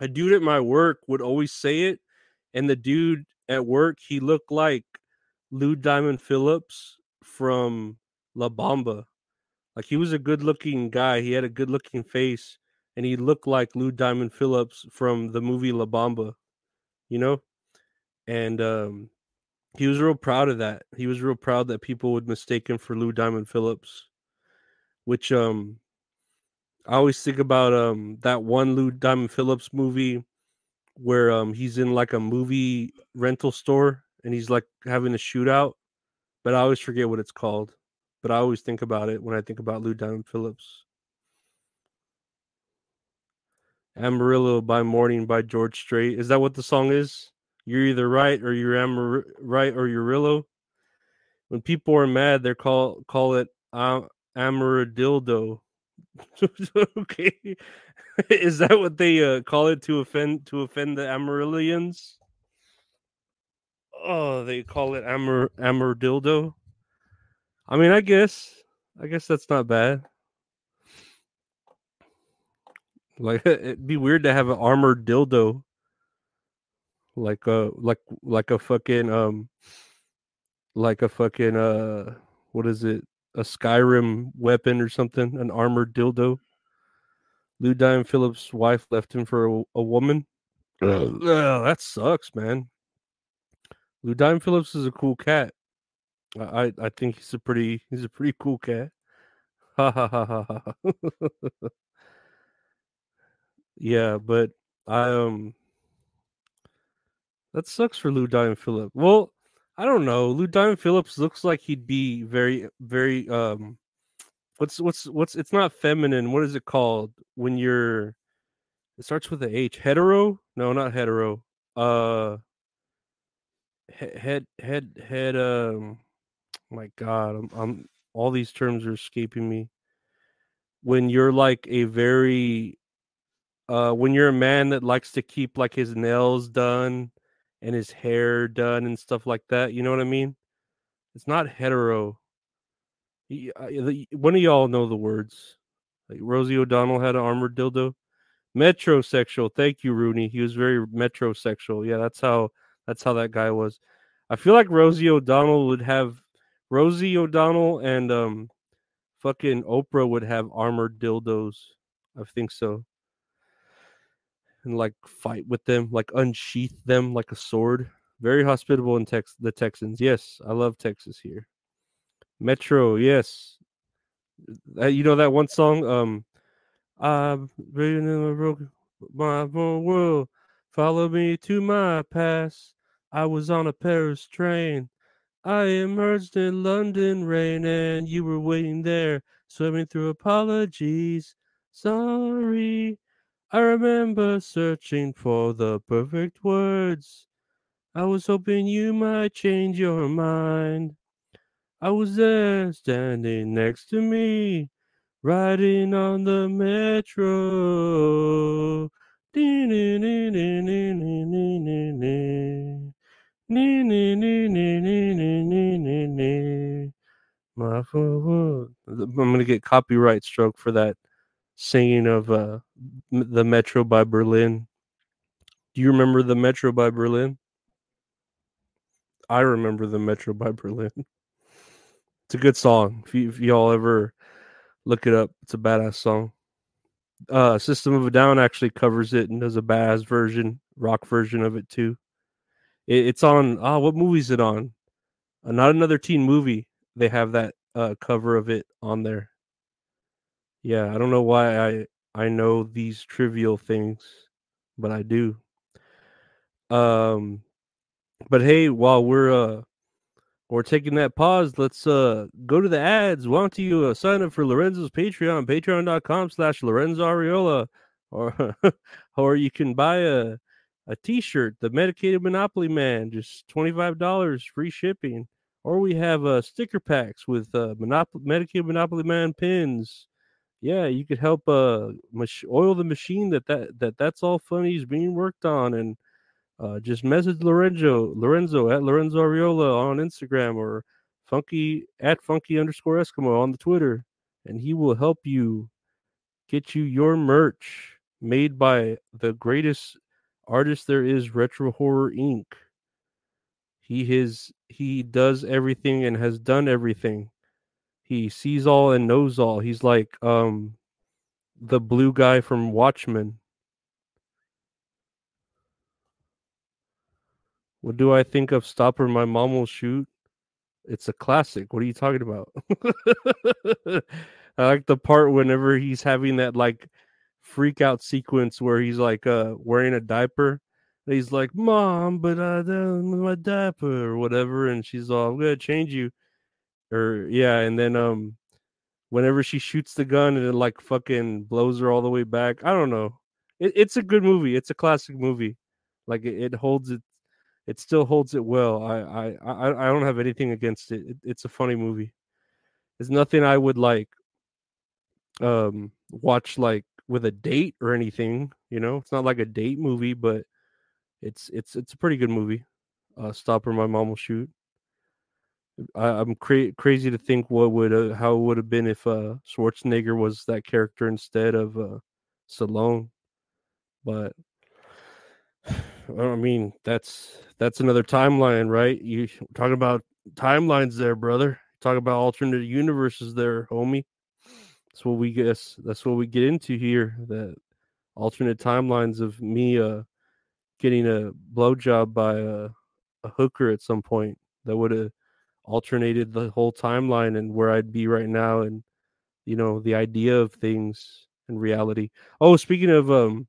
a dude at my work would always say it, and the dude at work he looked like Lou Diamond Phillips from La Bamba. Like he was a good looking guy. He had a good looking face, and he looked like Lou Diamond Phillips from the movie La Bamba, you know? And um he was real proud of that. He was real proud that people would mistake him for Lou Diamond Phillips, which um I always think about um that one Lou Diamond Phillips movie where um he's in like a movie rental store and he's like having a shootout, but I always forget what it's called. But I always think about it when I think about Lou Diamond Phillips. Amarillo by Morning by George Strait. Is that what the song is? You're either right or you're Amar- right or you're Rillo. When people are mad, they call call it uh, Amaradildo okay, is that what they uh, call it to offend to offend the Amarillians? Oh, they call it Amar Amardildo. I mean, I guess, I guess that's not bad. Like it'd be weird to have an armored dildo, like a like like a fucking um, like a fucking uh, what is it? A Skyrim weapon or something, an armored dildo. Lou Diamond Phillips' wife left him for a, a woman. Oh, that sucks, man. Lou Diamond Phillips is a cool cat. I I think he's a pretty he's a pretty cool cat. Ha ha ha ha ha. yeah, but I um that sucks for Lou Diamond Phillips. Well, I don't know. Lou Diamond Phillips looks like he'd be very, very um what's what's what's it's not feminine. What is it called when you're it starts with a H. Hetero? No, not hetero. Uh head head head um my god, I'm I'm all these terms are escaping me. When you're like a very uh, when you're a man that likes to keep like his nails done and his hair done and stuff like that. You know what I mean? It's not hetero. He, uh, one of y'all know the words. Like Rosie O'Donnell had an armored dildo. Metrosexual. Thank you, Rooney. He was very metrosexual. Yeah, that's how that's how that guy was. I feel like Rosie O'Donnell would have Rosie O'Donnell and um fucking Oprah would have armored dildos. I think so. And like fight with them, like unsheath them like a sword. Very hospitable in Tex the Texans. Yes, I love Texas here. Metro, yes. Uh, you know that one song? Um I'm reading in my world. Follow me to my past. I was on a Paris train. I emerged in London rain, and you were waiting there, swimming through apologies. Sorry, I remember searching for the perfect words. I was hoping you might change your mind. I was there standing next to me, riding on the metro. I'm gonna get copyright stroke for that singing of uh, the Metro by Berlin. Do you remember the Metro by Berlin? I remember the Metro by Berlin. It's a good song. If, you, if y'all ever look it up, it's a badass song. Uh, System of a Down actually covers it and does a badass version, rock version of it too. It, it's on. Ah, oh, what movie is it on? Uh, not another teen movie. They have that uh, cover of it on there. Yeah, I don't know why I I know these trivial things, but I do. Um, but hey, while we're uh we're taking that pause, let's uh go to the ads. Why don't you uh, sign up for Lorenzo's Patreon, patreon.com slash Lorenzo Ariola, or or you can buy a a t-shirt, the Medicated Monopoly Man, just $25 free shipping. Or we have uh sticker packs with uh Monop- Medicated Monopoly Man pins yeah, you could help uh mach- oil the machine that that that that's all funny is being worked on, and uh, just message Lorenzo Lorenzo at Lorenzo Ariola on Instagram or Funky at Funky underscore Eskimo on the Twitter, and he will help you get you your merch made by the greatest artist there is, Retro Horror Inc. He is he does everything and has done everything he sees all and knows all. He's like um the blue guy from Watchmen. What do I think of Stop or My Mom Will Shoot? It's a classic. What are you talking about? I like the part whenever he's having that like freak out sequence where he's like uh wearing a diaper. he's like, Mom, but I don't my diaper or whatever, and she's all, I'm gonna change you or yeah, and then um, whenever she shoots the gun and it like fucking blows her all the way back. I don't know. It, it's a good movie. It's a classic movie. Like it, it, holds it. It still holds it well. I I I, don't have anything against it. it. It's a funny movie. It's nothing I would like um watch like with a date or anything. You know, it's not like a date movie, but it's it's it's a pretty good movie. Uh, Stop or My Mom Will Shoot. I, am cra- crazy to think what would uh, how it would have been if uh, Schwarzenegger was that character instead of uh, Stallone. But I mean, that's that's another timeline, right? You talking about timelines there, brother. Talk about alternate universes there, homie. That's what we guess. That's what we get into here. That alternate timelines of me uh getting a blowjob by a, a hooker at some point that would have alternated the whole timeline and where I'd be right now and you know the idea of things and reality. Oh, speaking of um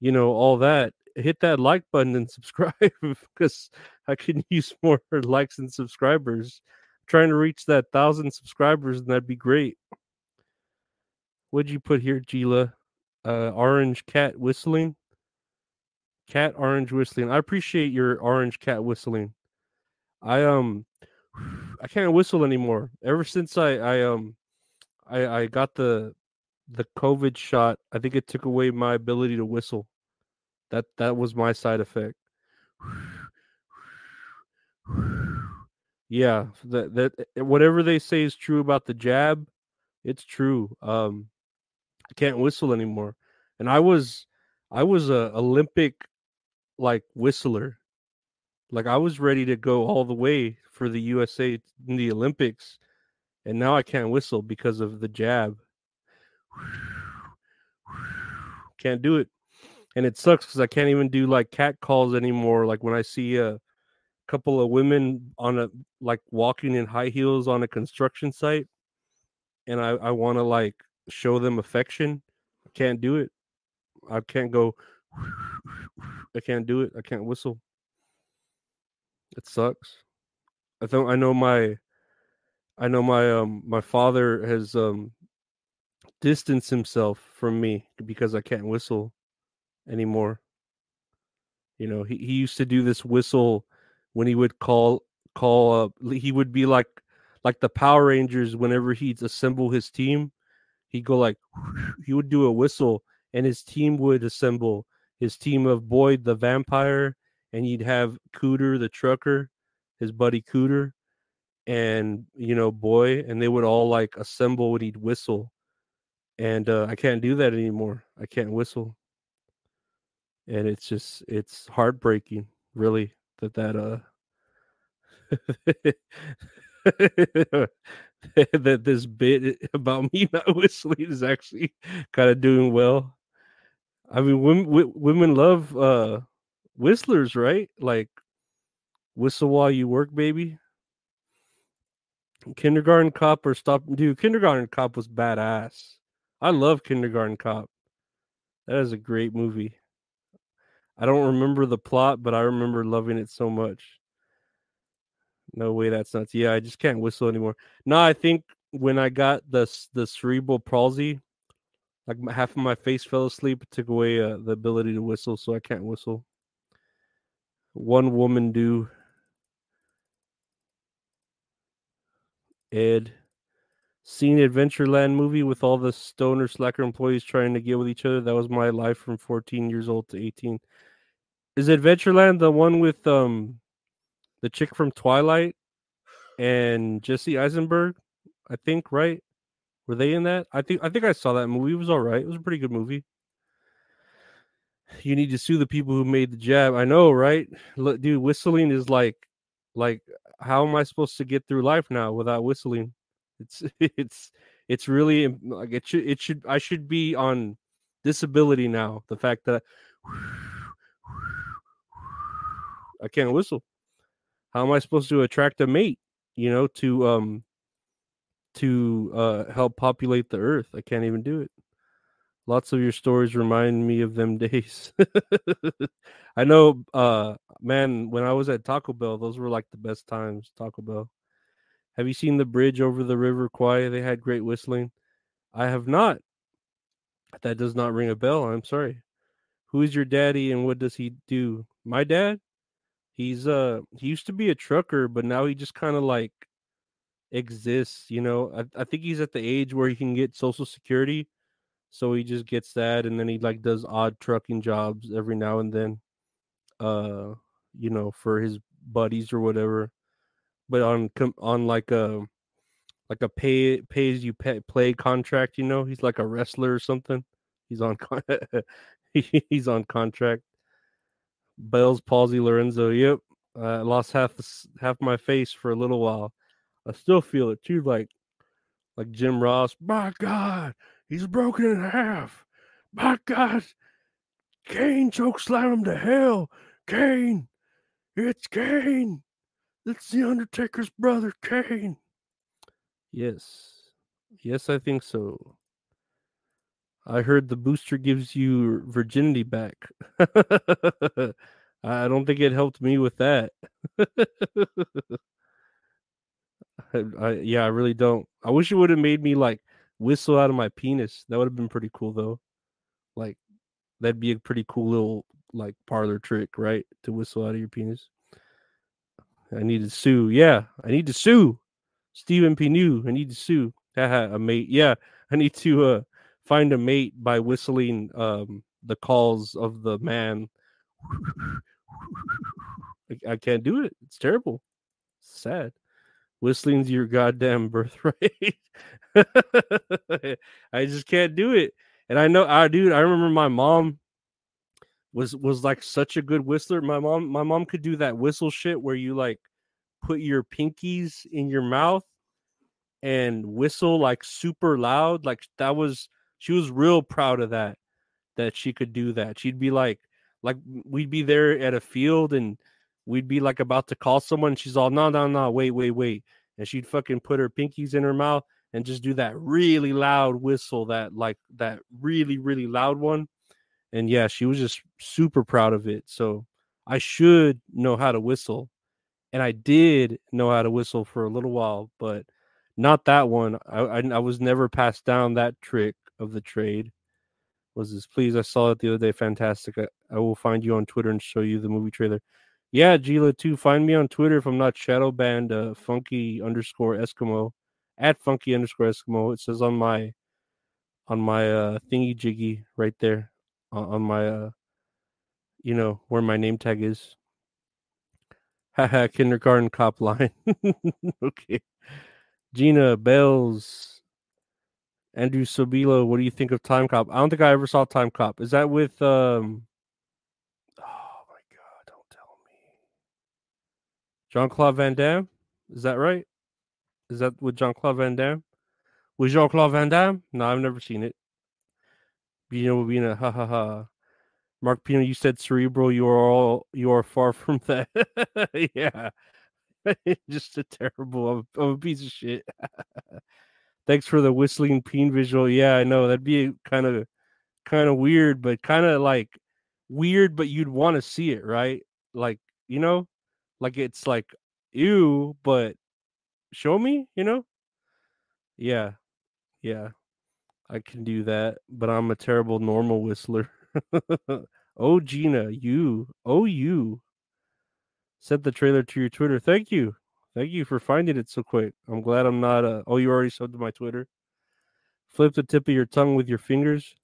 you know all that, hit that like button and subscribe because I can use more likes and subscribers. I'm trying to reach that thousand subscribers and that'd be great. What'd you put here, Gila? Uh, orange cat whistling. Cat orange whistling. I appreciate your orange cat whistling. I um I can't whistle anymore. Ever since I I um I I got the the COVID shot, I think it took away my ability to whistle. That that was my side effect. Yeah, that that eh, whatever they say is true about the jab, it's true. Um, I can't whistle anymore, and I was I was a Olympic like whistler. Like I was ready to go all the way for the USA in the Olympics, and now I can't whistle because of the jab. Can't do it, and it sucks because I can't even do like cat calls anymore. Like when I see a couple of women on a like walking in high heels on a construction site, and I I want to like show them affection. I can't do it. I can't go. I can't do it. I can't whistle. It sucks. I think I know my I know my um my father has um distanced himself from me because I can't whistle anymore. You know, he, he used to do this whistle when he would call call up he would be like like the Power Rangers whenever he'd assemble his team, he'd go like he would do a whistle and his team would assemble his team of Boyd the vampire and you'd have Cooter the trucker, his buddy Cooter, and you know Boy, and they would all like assemble when he'd whistle. And uh, I can't do that anymore. I can't whistle, and it's just it's heartbreaking, really, that that uh that this bit about me not whistling is actually kind of doing well. I mean, women women love uh whistlers, right? Like whistle while you work, baby. Kindergarten Cop or Stop Dude, Kindergarten Cop was badass. I love Kindergarten Cop. That is a great movie. I don't remember the plot, but I remember loving it so much. No way, that's nuts. Yeah, I just can't whistle anymore. No, I think when I got the the cerebral palsy, like half of my face fell asleep, it took away uh, the ability to whistle, so I can't whistle. One woman do. Ed. Seen Adventureland movie with all the stoner slacker employees trying to get with each other. That was my life from 14 years old to 18. Is Adventureland the one with um the chick from Twilight and Jesse Eisenberg? I think, right? Were they in that? I think I think I saw that movie. It was all right. It was a pretty good movie you need to sue the people who made the jab. I know, right? Look, dude, whistling is like, like, how am I supposed to get through life now without whistling? It's, it's, it's really like it should, it should, I should be on disability now. The fact that I can't whistle. How am I supposed to attract a mate? You know, to um, to uh help populate the earth. I can't even do it. Lots of your stories remind me of them days. I know, uh, man, when I was at Taco Bell, those were like the best times. Taco Bell. Have you seen the bridge over the River Kwai? They had great whistling. I have not. That does not ring a bell. I'm sorry. Who is your daddy and what does he do? My dad? He's uh he used to be a trucker, but now he just kind of like exists, you know. I, I think he's at the age where he can get social security so he just gets that and then he like does odd trucking jobs every now and then uh you know for his buddies or whatever. But on on like a like a pay pays you pay, play contract you know he's like a wrestler or something. He's on con- he's on contract. Bell's palsy lorenzo yep i lost half half my face for a little while. I still feel it too like like jim ross my god He's broken in half. My God. Kane choke slam him to hell. Kane. It's Kane. It's the Undertaker's brother, Kane. Yes. Yes, I think so. I heard the booster gives you virginity back. I don't think it helped me with that. I, I, yeah, I really don't. I wish it would have made me like whistle out of my penis. That would have been pretty cool though. Like that'd be a pretty cool little like parlor trick, right? To whistle out of your penis. I need to sue. Yeah, I need to sue. Stephen P. New. I need to sue. Haha, a mate. Yeah, I need to uh find a mate by whistling um, the calls of the man. I, can't do it. It's terrible. It's sad. Whistling's your goddamn birthright. I just can't do it. And I know I dude, I remember my mom was was like such a good whistler. My mom my mom could do that whistle shit where you like put your pinkies in your mouth and whistle like super loud. Like that was she was real proud of that that she could do that. She'd be like like we'd be there at a field and we'd be like about to call someone. She's all no no no wait wait wait, and she'd fucking put her pinkies in her mouth and just do that really loud whistle that like that really really loud one and yeah she was just super proud of it so i should know how to whistle and i did know how to whistle for a little while but not that one i i, I was never passed down that trick of the trade was this please i saw it the other day fantastic I, I will find you on twitter and show you the movie trailer yeah gila too find me on twitter if i'm not shadow banned uh, funky underscore eskimo at funky underscore eskimo it says on my on my uh thingy jiggy right there on my uh you know where my name tag is. Haha kindergarten cop line. Okay. Gina bells andrew sobilo what do you think of time cop? I don't think i ever saw time cop. Is that with um oh my god don't tell me jean-claude van damme is that right is that with jean-claude van damme with jean-claude van damme no i've never seen it Bino Bina, ha ha ha. Mark Pino, you said cerebral. You are all you are far from that. yeah, just a terrible. I'm, a piece of shit. Thanks for the whistling peen visual. Yeah, I know that'd be kind of kind of weird, but kind of like weird, but you'd want to see it, right? Like you know, like it's like you, but show me, you know? Yeah, yeah. I can do that, but I'm a terrible normal whistler. oh, Gina, you, oh, you sent the trailer to your Twitter. Thank you. Thank you for finding it so quick. I'm glad I'm not. Uh, oh, you already subbed to my Twitter. Flip the tip of your tongue with your fingers.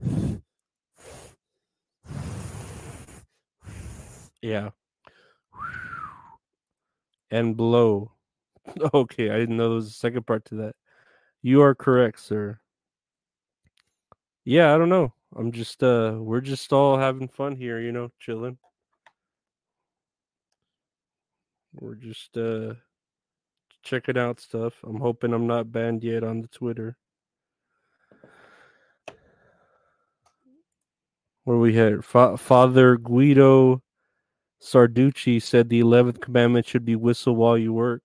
Yeah. And blow. Okay, I didn't know there was a second part to that. You are correct, sir. Yeah, I don't know. I'm just uh we're just all having fun here, you know, chilling. We're just uh checking out stuff. I'm hoping I'm not banned yet on the Twitter. Where we had Fa- Father Guido Sarducci said the 11th commandment should be whistle while you work.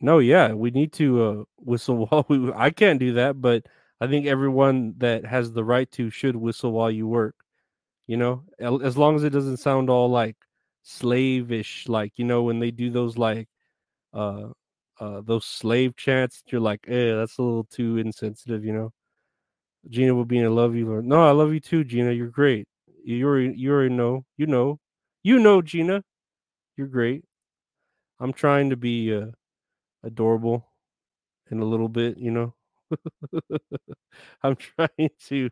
No, yeah, we need to uh, whistle while we. I can't do that, but I think everyone that has the right to should whistle while you work. You know, as long as it doesn't sound all like slavish, like you know when they do those like uh uh those slave chants. You're like, eh, that's a little too insensitive. You know. Gina will be in love you. No, I love you too, Gina. You're great. You already, you already know. You know. You know, Gina. You're great. I'm trying to be uh, adorable in a little bit, you know. I'm trying to.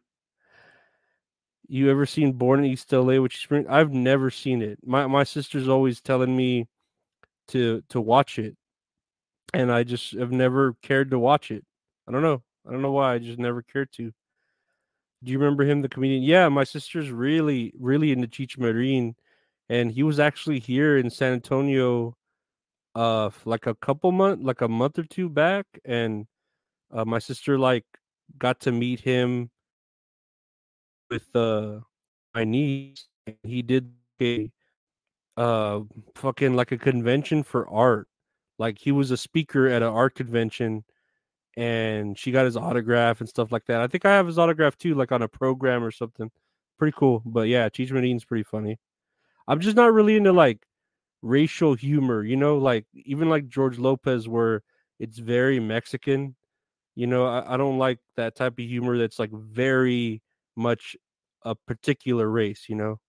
You ever seen Born in East LA, which spring? I've never seen it. My my sister's always telling me to to watch it, and I just have never cared to watch it. I don't know. I don't know why. I just never cared to. Do you remember him, the comedian? Yeah, my sister's really, really into Cheech Marin, and he was actually here in San Antonio, uh, like a couple month, like a month or two back, and uh, my sister like got to meet him with uh my niece. He did a uh fucking like a convention for art. Like he was a speaker at an art convention and she got his autograph and stuff like that. I think I have his autograph too, like on a program or something. Pretty cool. But yeah, Cheech Marin's pretty funny. I'm just not really into like racial humor, you know, like even like George Lopez, where it's very Mexican you know, I, I don't like that type of humor that's like very much a particular race, you know.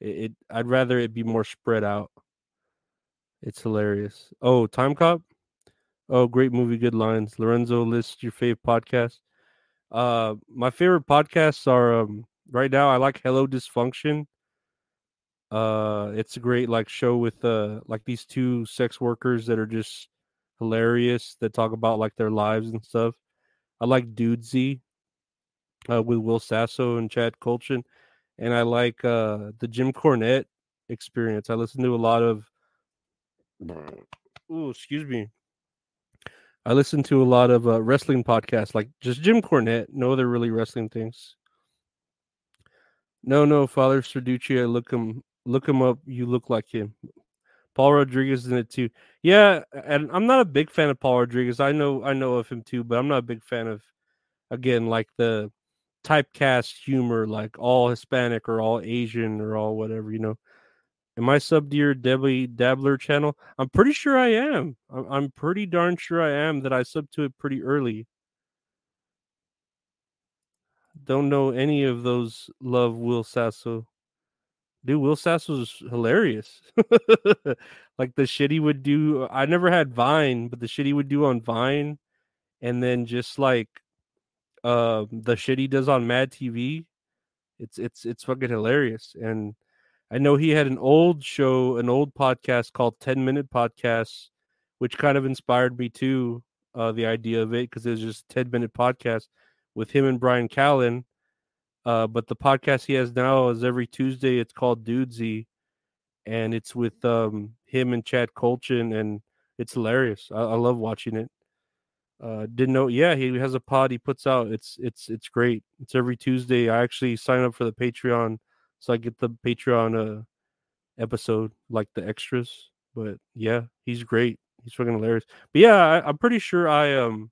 It, it I'd rather it be more spread out. It's hilarious. Oh, Time Cop. Oh, great movie, good lines. Lorenzo lists your fave podcast. Uh, my favorite podcasts are um, right now. I like Hello Dysfunction. Uh, it's a great like show with uh like these two sex workers that are just hilarious that talk about like their lives and stuff. I like Dudesy uh, with Will Sasso and Chad Kultgen, and I like uh the Jim Cornette experience. I listen to a lot of. Oh, excuse me. I listen to a lot of uh, wrestling podcasts, like just Jim Cornette. No other really wrestling things. No, no, Father Sarducci. Look him, look him up. You look like him. Paul Rodriguez in it too. Yeah, and I'm not a big fan of Paul Rodriguez. I know, I know of him too, but I'm not a big fan of, again, like the typecast humor, like all Hispanic or all Asian or all whatever. You know, Am I sub to your Debbie Dabbler channel? I'm pretty sure I am. I'm pretty darn sure I am that I sub to it pretty early. Don't know any of those. Love Will Sasso. Dude, Will Sasso's hilarious. like the shit he would do. I never had Vine, but the shit he would do on Vine, and then just like uh, the shit he does on Mad TV. It's it's it's fucking hilarious. And I know he had an old show, an old podcast called 10 Minute Podcasts, which kind of inspired me to uh, the idea of it, because it was just 10 minute podcast with him and Bryan Callen. Uh, but the podcast he has now is every Tuesday. It's called Dudesy, and it's with um, him and Chad Kultgen, and it's hilarious. I, I love watching it. Uh, didn't know. Yeah, he has a pod he puts out. It's it's it's great. It's every Tuesday. I actually sign up for the Patreon so I get the Patreon uh episode like the extras. But yeah, he's great. He's fucking hilarious. But yeah, I, am pretty sure I um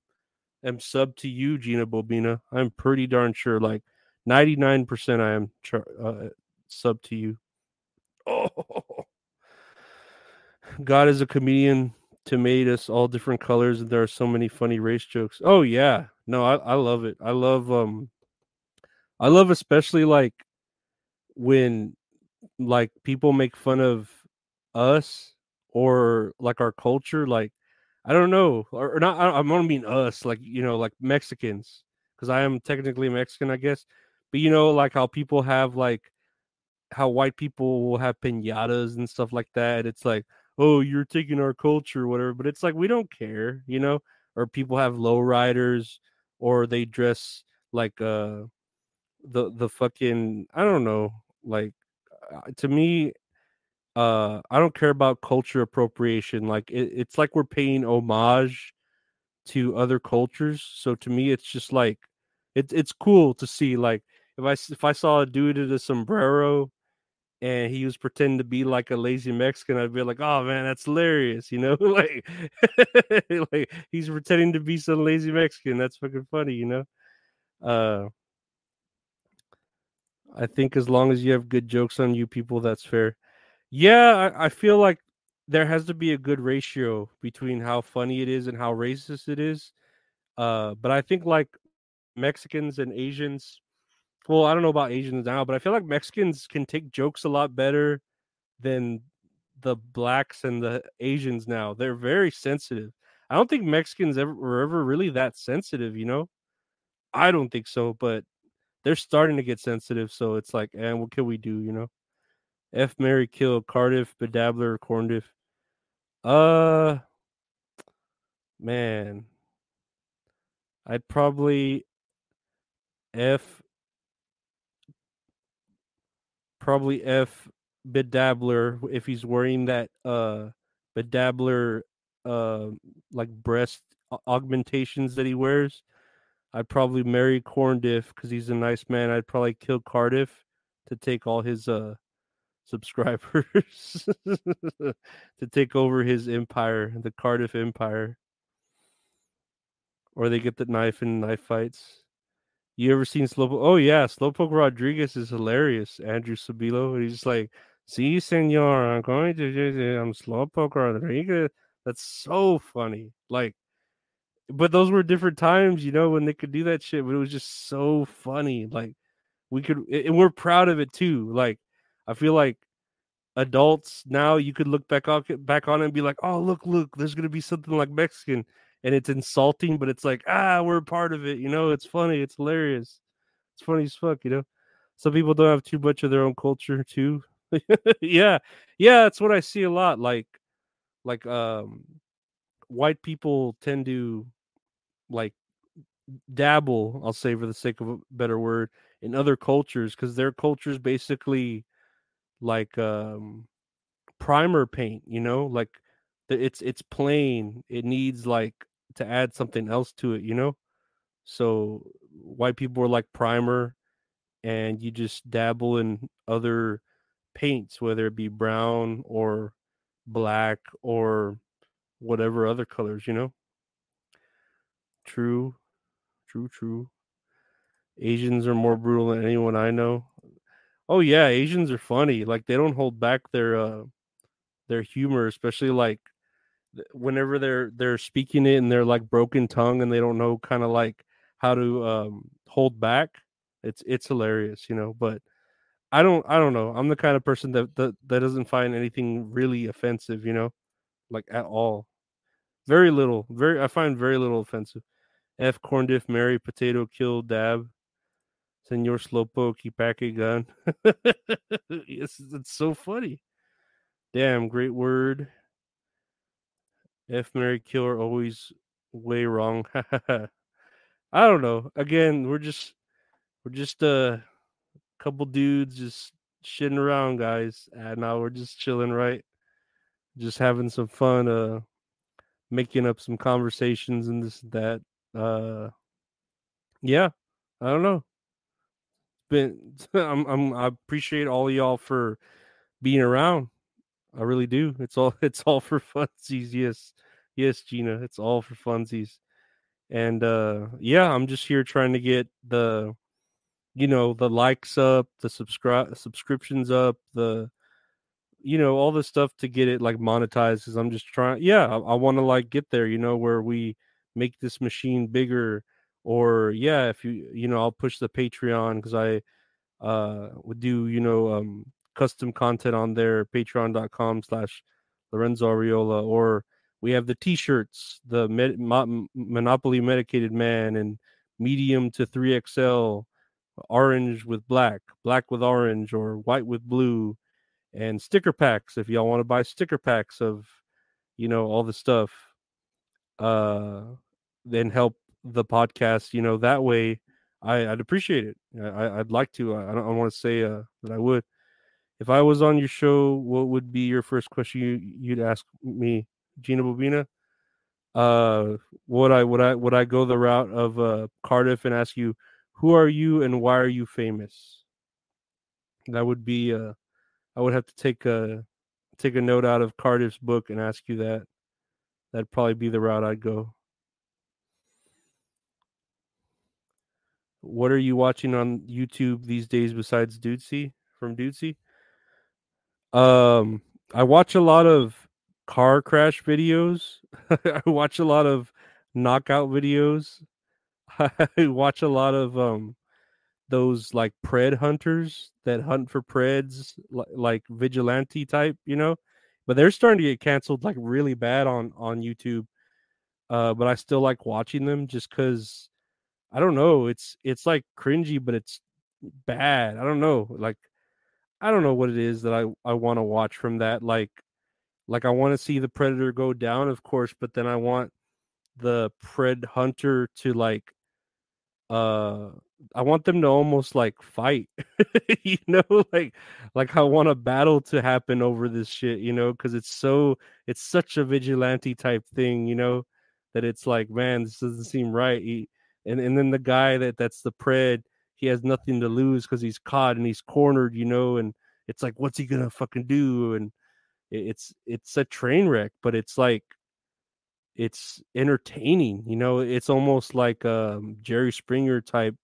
am sub to you, Gina Bobina. I'm pretty darn sure, like 99% I am uh, sub to you. Oh, God is a comedian to made us all different colors, and there are so many funny race jokes. Oh yeah, no, I, I love it. I love um, I love especially like when like people make fun of us or like our culture like i don't know or, or not i, I don't mean us like you know like mexicans because i am technically mexican i guess but you know like how people have like how white people will have piñatas and stuff like that it's like oh you're taking our culture whatever but it's like we don't care you know or people have low riders or they dress like uh the the fucking i don't know like uh, to me, uh, I don't care about culture appropriation. Like it, it's like we're paying homage to other cultures. So to me, it's just like it's it's cool to see. Like if I if I saw a dude in a sombrero and he was pretending to be like a lazy Mexican, I'd be like, "Oh man, that's hilarious!" You know, like like he's pretending to be some lazy Mexican. That's fucking funny, you know. Uh, I think as long as you have good jokes on you people, that's fair. Yeah, I, I, feel like there has to be a good ratio between how funny it is and how racist it is. Uh, but I think like Mexicans and Asians, well, I don't know about Asians now, but I feel like Mexicans can take jokes a lot better than the blacks and the Asians now. They're very sensitive. I don't think Mexicans ever were ever really that sensitive, you know? I don't think so, but they're starting to get sensitive. So it's like, and eh, what can we do? You know, F Mary kill Cardiff, Bedabbler, Corndiff. Uh, man, I'd probably F probably F Bedabbler if he's wearing that uh Bedabbler uh like breast augmentations that he wears. I'd probably marry Corndiff because he's a nice man. I'd probably kill Cardiff to take all his uh subscribers to take over his empire, the Cardiff Empire. Or they get the knife in knife fights. You ever seen Slowpoke? Oh yeah, Slowpoke Rodriguez is hilarious. Andrew Sabilo. He's like, "See, senor, I'm going to. I'm Slowpoke Rodriguez." That's so funny. Like but those were different times, you know, when they could do that shit. But it was just so funny. Like we could, and we're proud of it too. Like I feel like adults now, you could look back on back on it and be like, "Oh, look, look, there's gonna be something like Mexican," and it's insulting, but it's like, ah, we're part of it, you know, it's funny, it's hilarious. It's funny as fuck, you know. Some people don't have too much of their own culture too. yeah. Yeah, that's what I see a lot. Like like um white people tend to like dabble, I'll say for the sake of a better word, in other cultures because their culture is basically like um primer paint, you know, like it's it's plain. It needs like to add something else to it, you know. So white people are like primer, and you just dabble in other paints, whether it be brown or black or whatever other colors, you know. True, true, true. Asians are more brutal than anyone I know. Oh yeah, Asians are funny. Like they don't hold back their uh their humor, especially like whenever they're they're speaking it and they're like broken tongue and they don't know kind of like how to um hold back. It's it's hilarious, you know, but I don't I don't know. I'm the kind of person that that, that doesn't find anything really offensive, you know, like at all. Very little. Very I find very little offensive. F corn diff Mary potato kill dab. Senor Slowpoke, you pack a gun. yes, it's so funny. Damn, great word. F Mary Killer always way wrong. I don't know. Again, we're just we're just a couple dudes just shitting around, guys. And now we're just chilling, right? Just having some fun, uh making up some conversations and this and that. Uh yeah, I don't know. Been I'm, I'm I appreciate all y'all for being around. I really do. It's all it's all for funsies. Yes. Yes, Gina. It's all for funsies. And uh yeah, I'm just here trying to get the you know, the likes up, the subscribe subscriptions up, the you know, all this stuff to get it like monetized because I'm just trying yeah, I, I want to like get there, you know, where we make this machine bigger or yeah, if you you know, I'll push the Patreon because I uh would do, you know, um custom content on there, patreon.com slash Lorenzo Ariola, or we have the t-shirts, the Med- Mo- Monopoly Medicated Man and medium to 3XL, orange with black, black with orange, or white with blue, and sticker packs if y'all want to buy sticker packs of, you know, all the stuff. Uh, then help the podcast, you know, that way. I, would appreciate it. I, would like to. I don't, I want to say uh, that I would if I was on your show, what would be your first question you, you'd ask me, Gina Bobina? Uh, would I would I would I go the route of uh, Cardiff and ask you, who are you and why are you famous? That would be uh, I would have to take a take a note out of Cardiff's book and ask you that. That'd probably be the route I'd go. What are you watching on YouTube these days besides Dudesy from Dudesy? Um, I watch a lot of car crash videos. I watch a lot of knockout videos. I watch a lot of um those like pred hunters that hunt for preds like, like vigilante type, you know. But they're starting to get canceled like really bad on on YouTube. Uh, but I still like watching them just because I don't know. It's it's like cringy, but it's bad. I don't know. Like I don't know what it is that I I want to watch from that. Like like I want to see the predator go down, of course, but then I want the pred hunter to like uh I want them to almost like fight. you know, like like I want a battle to happen over this shit, you know, cuz it's so it's such a vigilante type thing, you know, that it's like, man, this doesn't seem right. He, and and then the guy that that's the pred he has nothing to lose because he's caught and he's cornered, you know, and it's like, what's he gonna fucking do? And it's it's a train wreck, but it's like it's entertaining, you know. It's almost like um Jerry Springer type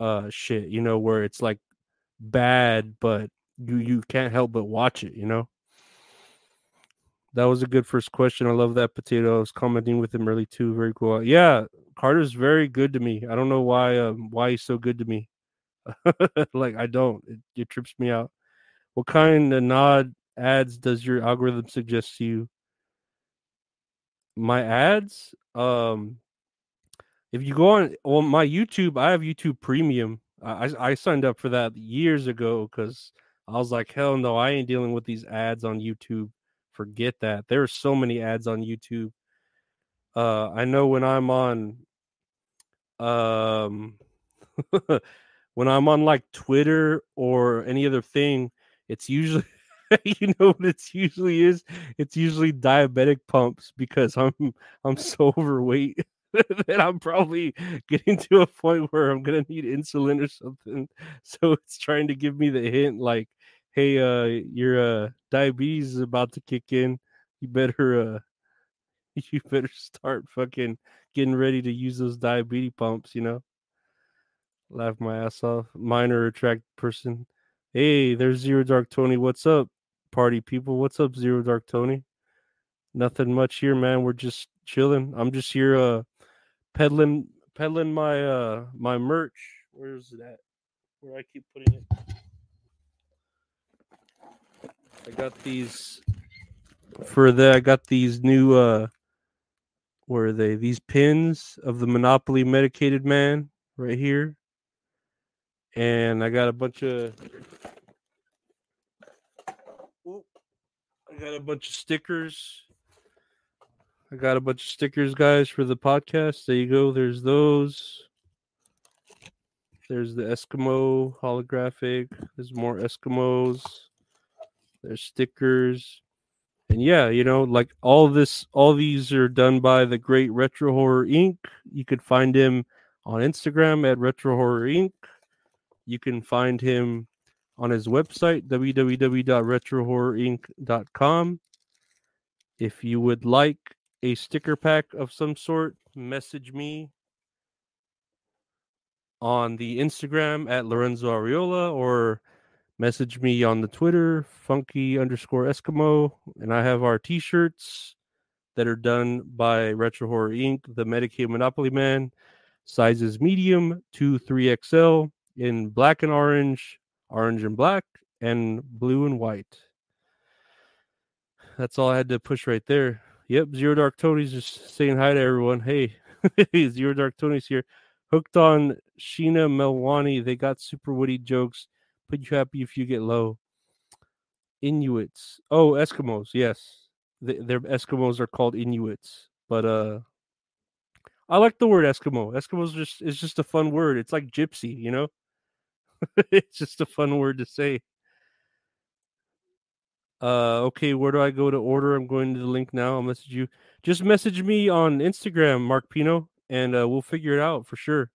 uh shit, you know, where it's like bad, but you you can't help but watch it, you know. That was a good first question. I love that potato. I was commenting with him early too. Very cool. Yeah, Carter's very good to me. I don't know why um, why he's so good to me. like I don't. It, it, trips me out. What kind of nod ads does your algorithm suggest to you? My ads? Um, if you go on well, my YouTube, I have YouTube Premium. I I signed up for that years ago because I was like, hell no, I ain't dealing with these ads on YouTube. Forget that. There are so many ads on YouTube. Uh, I know when I'm on, um, when I'm on like Twitter or any other thing, it's usually you know what it's usually is. It's usually diabetic pumps because I'm I'm so overweight that I'm probably getting to a point where I'm gonna need insulin or something. So it's trying to give me the hint like, hey, uh, your uh diabetes is about to kick in. You better uh you better start fucking getting ready to use those diabetes pumps, you know. Laugh my ass off. Minor attract person. Hey, there's Zero Dark Tony. What's up, party people? What's up, Zero Dark Tony? Nothing much here, man. We're just chilling. I'm just here uh peddling peddling my uh my merch. Where's that? Where I keep putting it. I got these for the I got these new uh where are they? These pins of the Monopoly medicated man right here. And I got a bunch of I got a bunch of stickers. I got a bunch of stickers, guys, for the podcast. There you go. There's those. There's the Eskimo holographic. There's more Eskimos. There's stickers and yeah, you know, like all this, all these are done by the great Retro Horror Inc. You could find him on Instagram at Retro Horror Inc. You can find him on his website www.retrohorrorinc.com. If you would like a sticker pack of some sort, message me on the Instagram at Lorenzo Ariola or message me on the Twitter, funky underscore Eskimo, and I have our t-shirts that are done by Retro Horror Inc., the Medicaid Monopoly Man, sizes medium to 3XL in black and orange, orange and black, and blue and white. That's all I had to push right there. Yep, Zero Dark Tony's just saying hi to everyone. Hey, Zero Dark Tony's here. Hooked on Sheena Melwani. They got super witty jokes put you happy if you get low. Inuits. Oh, Eskimos. Yes, the, their Eskimos are called Inuits. But uh, I like the word Eskimo. Eskimos just is just a fun word. It's like gypsy, you know. it's just a fun word to say. Uh, okay, where do I go to order? I'm going to the link now. I'll message you. Just message me on Instagram, Mark Pino, and uh, we'll figure it out for sure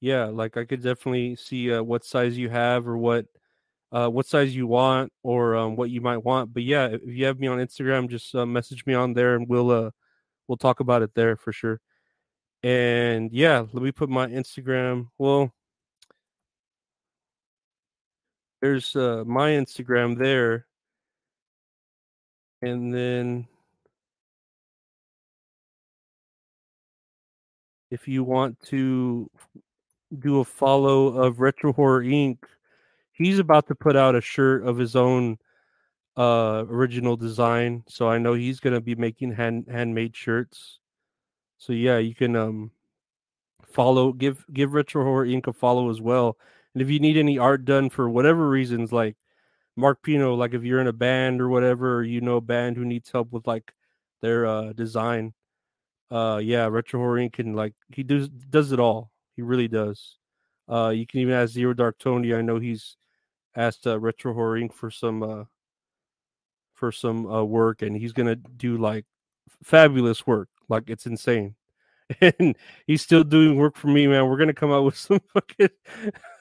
yeah like i could definitely see uh, what size you have or what uh, what size you want or um, what you might want but yeah if you have me on instagram just uh, message me on there and we'll uh we'll talk about it there for sure. And yeah let me put my instagram well there's uh my instagram there. And then if you want to do a follow of Retro Horror Inc. He's about to put out a shirt of his own uh original design, so I know he's gonna be making hand handmade shirts. So yeah, you can um follow give give Retro Horror Inc. a follow as well. And if you need any art done for whatever reasons, like Mark Pino, like if you're in a band or whatever, or you know a band who needs help with like their uh design, uh yeah, Retro Horror Inc. can like he does does it all. He really does. Uh, you can even ask Zero Dark Tony. I know he's asked uh, Retro Horror Inc. for some uh, for some uh, work, and he's gonna do like fabulous work. Like it's insane. And he's still doing work for me, man. We're gonna come out with some fucking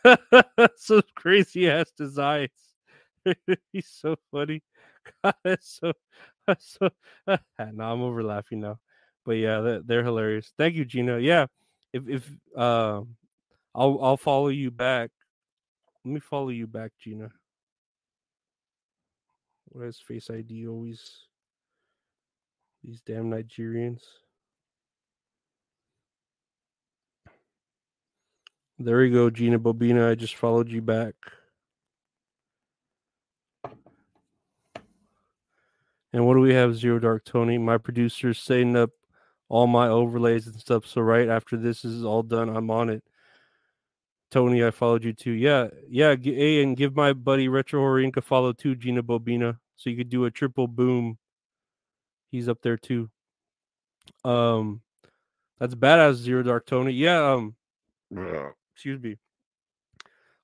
some crazy ass designs. he's so funny. God, that's so so. no, I'm over laughing now, but yeah, they're, they're hilarious. Thank you, Gina. Yeah, if if uh, I'll I'll follow you back. Let me follow you back, Gina. What is Face ID always? These damn Nigerians. There we go, Gina Bobina. I just followed you back. And what do we have, Zero Dark Tony? My producer's setting up all my overlays and stuff. So right after this is all done, I'm on it. Tony, I followed you too. Yeah, yeah. Hey, and give my buddy Retro Horror Inc. a follow too, Gina Bobina. So you could do a triple boom. He's up there too. Um, that's badass, Zero Dark Tony. Yeah. Um, excuse me.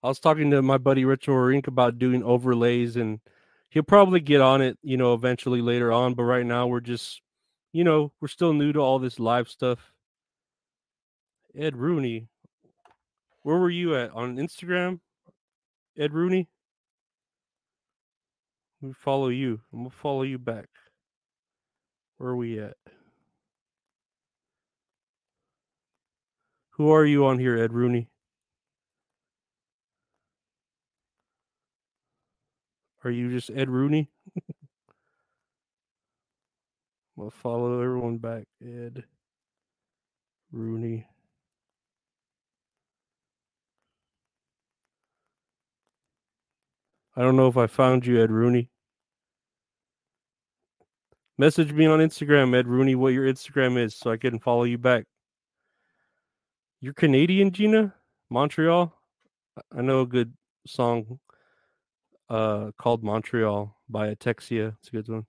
I was talking to my buddy Retro Horror Inc. about doing overlays, and he'll probably get on it, you know, eventually later on. But right now, we're just, you know, we're still new to all this live stuff. Ed Rooney, where were you at on Instagram? Ed Rooney. We follow you. Gonna follow you back. Where are we at? Who are you on here, Ed Rooney? Are you just Ed Rooney? We'll follow everyone back. Ed Rooney. I don't know if I found you, Ed Rooney. Message me on Instagram, Ed Rooney, what your Instagram is so I can follow you back. You're Canadian, Gina? Montreal? I know a good song uh called Montreal by Atexia. It's a good one.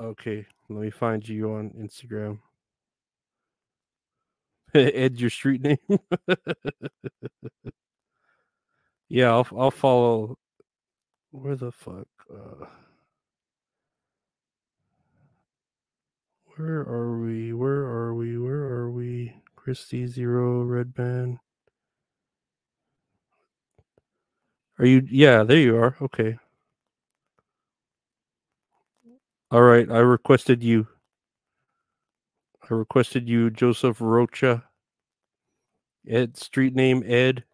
Okay, let me find you on Instagram. Ed, your street name. yeah, I'll I'll follow. Where the fuck? Uh, where are we? Where are we? Where are we? Christy Zero Red Band. Are you? Yeah, there you are. Okay. All right, I requested you. I requested you, Joseph Rocha. Ed, street name Ed.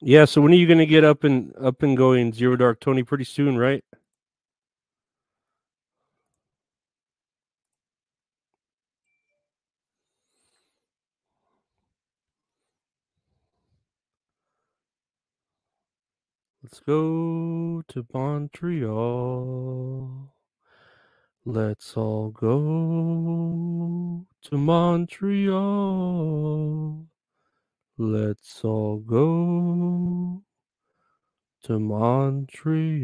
Yeah, so when are you gonna get up and up and going Zero Dark Tony? Pretty soon, right? Let's go to Montreal. Let's all go to Montreal. Let's all go to Montreal.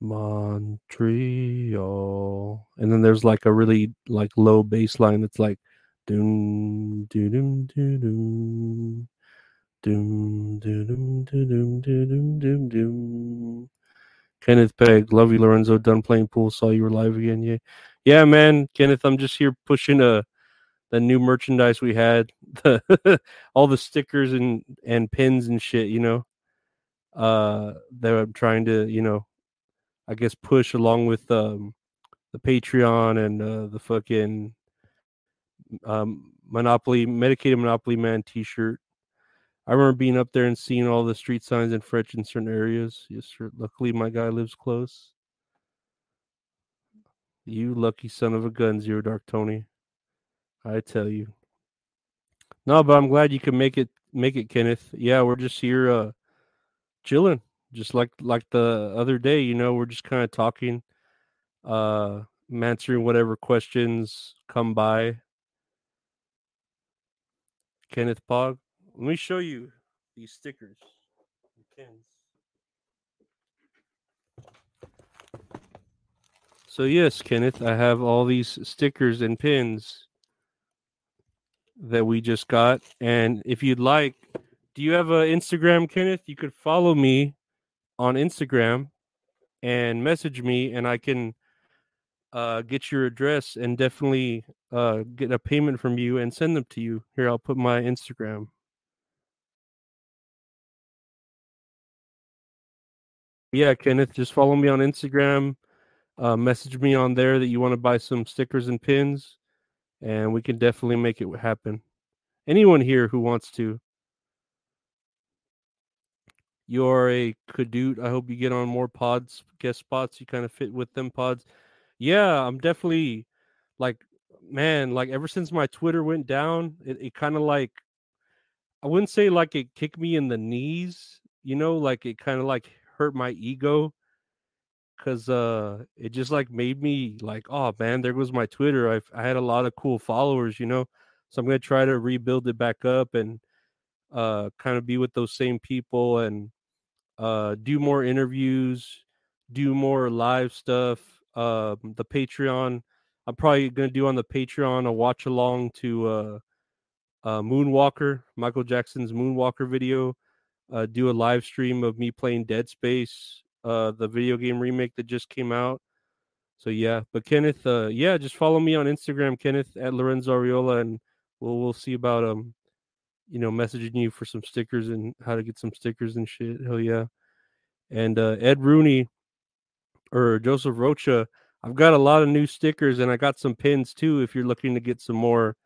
Montreal. And then there's like a really like low bass line that's like doom doom doom doom doom doom doom doom doom doom doom Kenneth Pegg, love you, Lorenzo. Done playing pool. Saw you were live again. Yeah, yeah, man. Kenneth, I'm just here pushing a the new merchandise we had, the, all the stickers and and pins and shit. You know, uh, that I'm trying to, you know, I guess push along with um the Patreon and uh, the fucking um Monopoly Medicated Monopoly Man T-shirt. I remember being up there and seeing all the street signs in French in certain areas. Yes, sir. Luckily, my guy lives close. You lucky son of a gun, Zero Dark Tony. I tell you. No, but I'm glad you can make it make it, Kenneth. Yeah, we're just here uh chilling. Just like like the other day, you know, we're just kind of talking, uh answering whatever questions come by. Kenneth Pog. Let me show you these stickers and pins. So yes, Kenneth, I have all these stickers and pins that we just got. And if you'd like, do you have an Instagram, Kenneth? You could follow me on Instagram and message me, and I can uh, get your address and definitely uh, get a payment from you and send them to you. Here, I'll put my Instagram. Yeah, Kenneth, just follow me on Instagram. Uh, message me on there that you want to buy some stickers and pins, and we can definitely make it happen. Anyone here who wants to. You're a cadoot. I hope you get on more pods, guest spots. You kind of fit with them pods. Yeah, I'm definitely like, man, like ever since my Twitter went down, it, it kind of like, I wouldn't say like it kicked me in the knees, you know, like it kind of like hurt my ego because uh it just like made me like oh man there goes my twitter. I've, i had a lot of cool followers you know? So i'm gonna try to rebuild it back up and uh kind of be with those same people and uh do more interviews do more live stuff um the patreon. I'm probably gonna do on the patreon a watch along to uh uh moonwalker michael jackson's moonwalker video uh do a live stream of me playing dead space uh the video game remake that just came out. So yeah but kenneth uh yeah just follow me on instagram kenneth at lorenzo ariola and we'll we'll see about um you know messaging you for some stickers and how to get some stickers and shit. Hell yeah. And uh ed rooney or joseph rocha i've got a lot of new stickers and i got some pins too if you're looking to get some more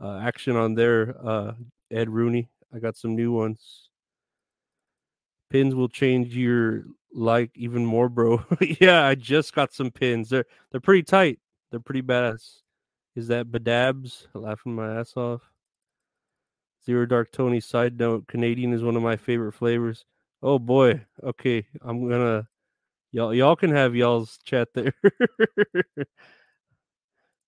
uh, action on there uh ed rooney. I got some new ones pins will change your like even more bro. Yeah i just got some pins. They're they're pretty tight. They're pretty badass. Is that badabs? Laughing my ass off. Zero dark tony side note canadian is one of my favorite flavors. Oh boy. Okay i'm gonna y'all y'all can have y'all's chat there.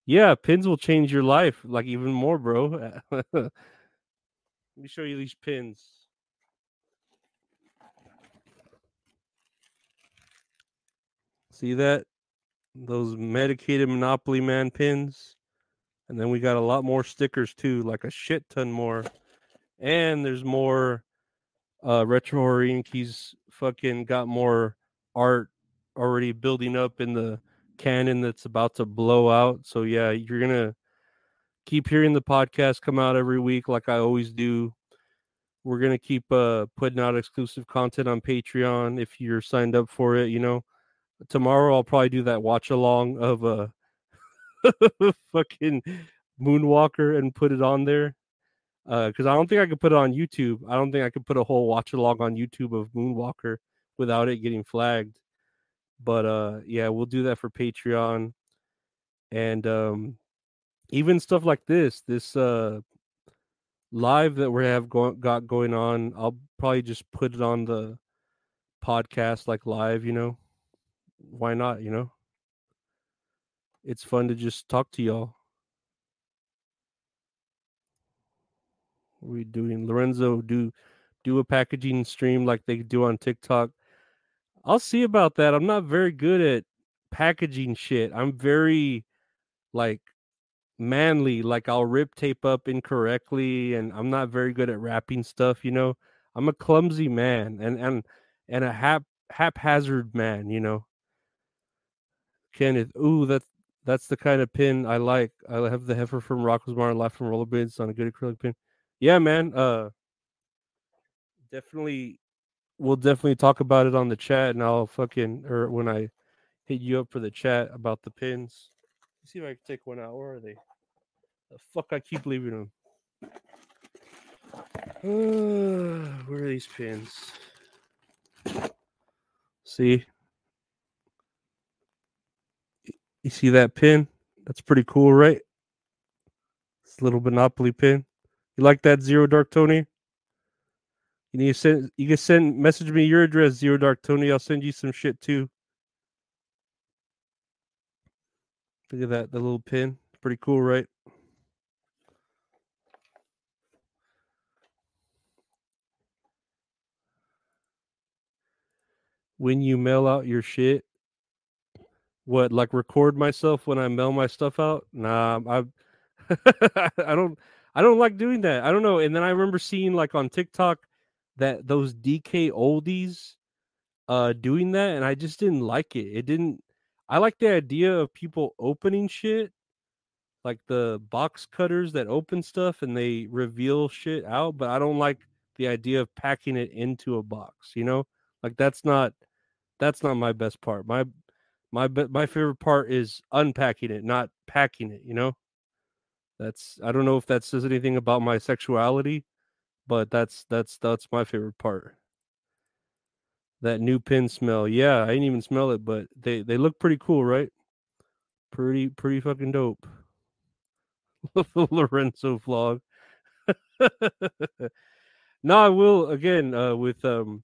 Yeah pins will change your life like even more bro. Let me show you these pins See that? Those medicated Monopoly Man pins. And then we got a lot more stickers too, like a shit ton more. And there's more uh retro Horror fucking got more art already building up in the cannon that's about to blow out. So yeah, you're gonna keep hearing the podcast come out every week like I always do. We're gonna keep uh putting out exclusive content on Patreon if you're signed up for it, you know tomorrow I'll probably do that watch along of a uh, fucking Moonwalker and put it on there. Uh, because I don't think I could put it on YouTube. I don't think I could put a whole watch along on YouTube of Moonwalker without it getting flagged. But uh, yeah, we'll do that for Patreon, and um, even stuff like this, this uh, live that we have go- got going on. I'll probably just put it on the podcast like live, you know why not? You know, it's fun to just talk to y'all. we doing Lorenzo do do a packaging stream like they do on TikTok. I'll see about that. I'm not very good at packaging shit. I'm very like manly. Like I'll rip tape up incorrectly, and I'm not very good at wrapping stuff. You know, I'm a clumsy man, and and and a hap haphazard man. You know, Kenneth, ooh, that's that's the kind of pin I like. I have the heifer from Rockosmar and left from Rollerblades on a good acrylic pin. Yeah, man. Uh, definitely, we'll definitely talk about it on the chat, and I'll fucking or when I hit you up for the chat about the pins. Let's see if I can take one out. Where are they? The fuck, I keep leaving them. Uh, where are these pins? See, You see that pin? That's pretty cool, right? This little Monopoly pin. You like that Zero Dark Tony? You need to send you can send message me your address, Zero Dark Tony. I'll send you some shit too. Look at that, the little pin. Pretty cool, right? When you mail out your shit, what like record myself when I mail my stuff out? Nah, I I don't I don't like doing that. I don't know. And then I remember seeing like on TikTok that those DK oldies uh doing that and I just didn't like it. It didn't I like the idea of people opening shit like the box cutters that open stuff and they reveal shit out, but I don't like the idea of packing it into a box, you know? Like that's not that's not my best part. My my my favorite part is unpacking it, not packing it. You know, that's I don't know if that says anything about my sexuality, but that's that's that's my favorite part. That new pin smell, yeah, I didn't even smell it, but they they look pretty cool, right? Pretty pretty fucking dope. Lorenzo vlog. no, I will again uh, with um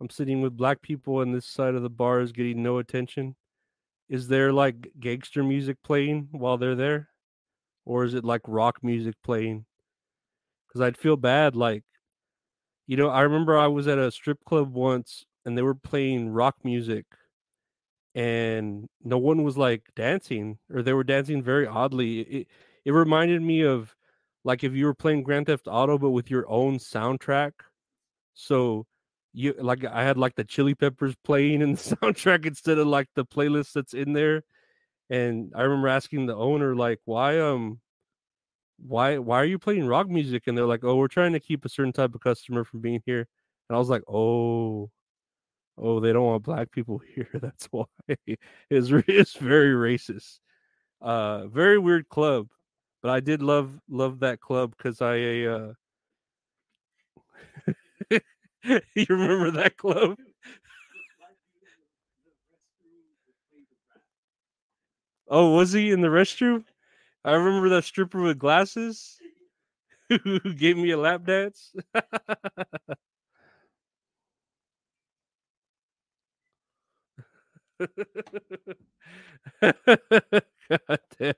I'm sitting with black people and this side of the bar is getting no attention. Is there like gangster music playing while they're there? Or is it like rock music playing? Because I'd feel bad. Like, you know, I remember I was at a strip club once and they were playing rock music and no one was like dancing or they were dancing very oddly. It, it reminded me of like if you were playing Grand Theft Auto but with your own soundtrack. So you like I had like the Chili Peppers playing in the soundtrack instead of like the playlist that's in there. And I remember asking the owner like why um why why are you playing rock music? And they're like, oh, we're trying to keep a certain type of customer from being here. And I was like, oh, oh, they don't want black people here. That's why it's it's very racist. Uh, very weird club, but I did love love that club because I uh you remember that club? Oh, was he in the restroom? I remember that stripper with glasses who gave me a lap dance. God damn.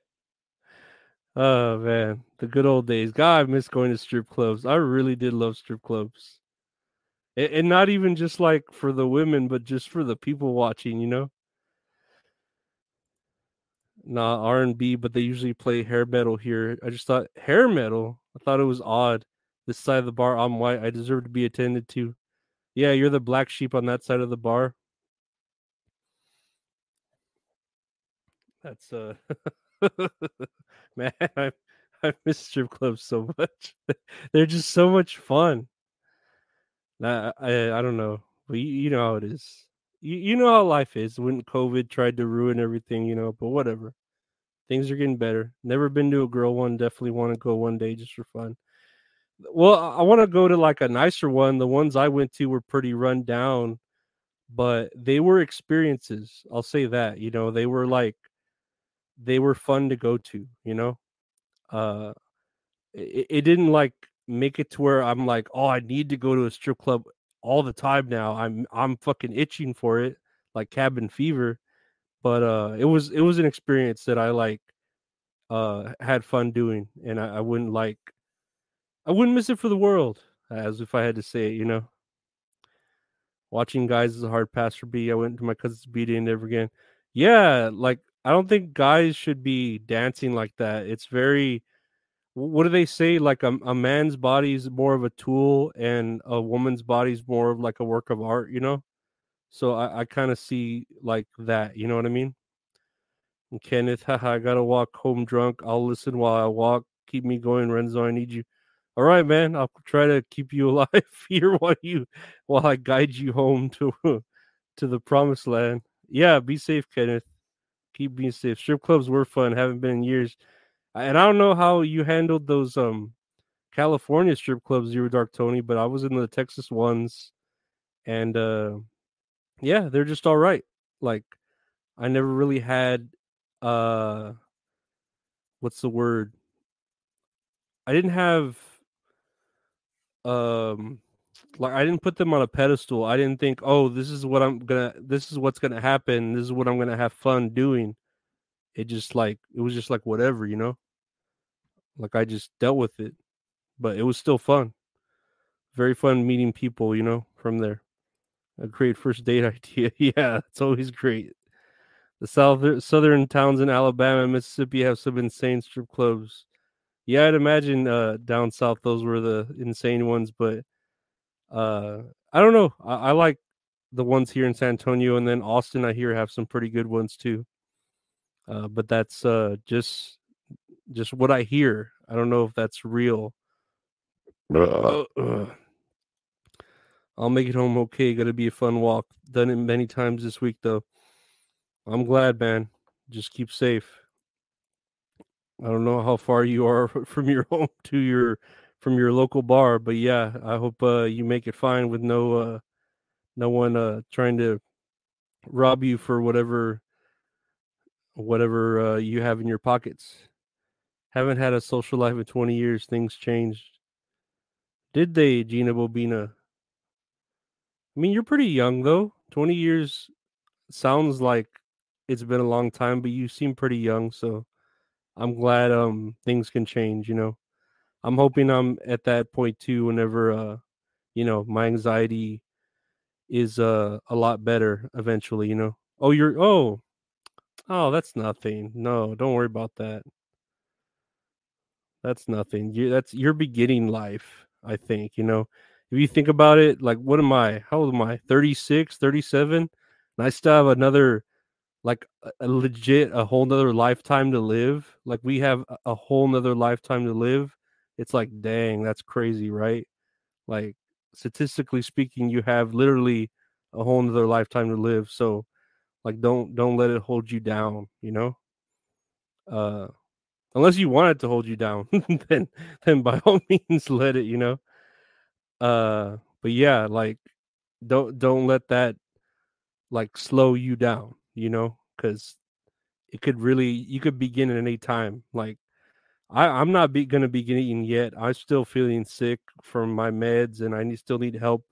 Oh man, the good old days. God, I miss going to strip clubs. I really did love strip clubs and, not even just like for the women, but just for the people watching. You know, not R and B, but they usually play hair metal here. I just thought hair metal. I thought it was odd. This side of the bar, I'm white. I deserve to be attended to. Yeah, you're the black sheep on that side of the bar. That's uh man, I I miss strip clubs so much. They're just so much fun. I, I, I don't know, but you, you, know how it is. You, you know how life is when COVID tried to ruin everything, you know. But whatever, things are getting better. Never been to a girl one. Definitely want to go one day just for fun. Well, I want to go to like a nicer one. The ones I went to were pretty run down, but they were experiences. I'll say that. You know, they were like they were fun to go to. You know, uh, it, it didn't like make it to where I'm like, oh, I need to go to a strip club all the time now. I'm I'm fucking itching for it, like cabin fever. But uh it was it was an experience that I like uh had fun doing and I, I wouldn't like I wouldn't miss it for the world, as if I had to say it, you know. Watching guys is a hard pass for B. I went to my cousin's B day never again. Yeah, like I don't think guys should be dancing like that. It's very what do they say? Like a, a man's body is more of a tool, and a woman's body is more of like a work of art. You know, so I, I kind of see like that. You know what I mean? And Kenneth, haha, I gotta walk home drunk. I'll listen while I walk. Keep me going, Renzo. I need you. All right, man. I'll try to keep you alive here while you while I guide you home to to the promised land. Yeah, be safe, Kenneth. Keep being safe. Strip clubs were fun. Haven't been in years and I don't know how you handled those um California strip clubs, Zero Dark Tony, but I was in the Texas ones, and uh yeah, they're just all right. Like I never really had uh what's the word? I didn't have um like I didn't put them on a pedestal. I didn't think, "Oh, this is what I'm to this is what's to happen. This is what I'm to have fun doing." It just like it was just like whatever, you know. Like I just dealt with it, but it was still fun. Very fun meeting people, you know, from there. A great first date idea. yeah, it's always great. The south southern towns in Alabama and Mississippi have some insane strip clubs. Yeah, I'd imagine uh, down south those were the insane ones, but uh, I don't know. I, I like the ones here in San Antonio, and then Austin. I hear have some pretty good ones too. Uh, but that's uh, just just what I hear. I don't know if that's real. Uh, I'll make it home okay. To be a fun walk. Done it many times this week though. I'm glad, man. Just keep safe. I don't know how far you are from your home to your from your local bar, but yeah, I hope uh, you make it fine with no uh, no one uh, trying to rob you for whatever whatever uh, you have in your pockets. Haven't had a social life in 20 years. Things changed. Did they, Gina Bobina? I mean, you're pretty young though. 20 years sounds like it's been a long time, but you seem pretty young, so I'm glad um things can change, you know. I'm hoping I'm at that point too whenever uh you know, my anxiety is uh a lot better eventually, you know. Oh, you're oh. Oh, that's nothing. No, don't worry about that. That's nothing. You that's you're beginning life, I think, you know. If you think about it, like what am I? How old am I? 36, 37? And I still have another like a, legit a whole nother lifetime to live. Like we have a whole nother lifetime to live. It's like, dang, that's crazy, right? Like statistically speaking, you have literally a whole nother lifetime to live. So like don't don't let it hold you down, you know? Uh unless you want it to hold you down, then then by all means let it, you know. Uh but yeah, like don't don't let that like slow you down, you know, because it could really you could begin at any time. Like I, I'm not be, gonna be getting yet. I'm still feeling sick from my meds, and I need, still need help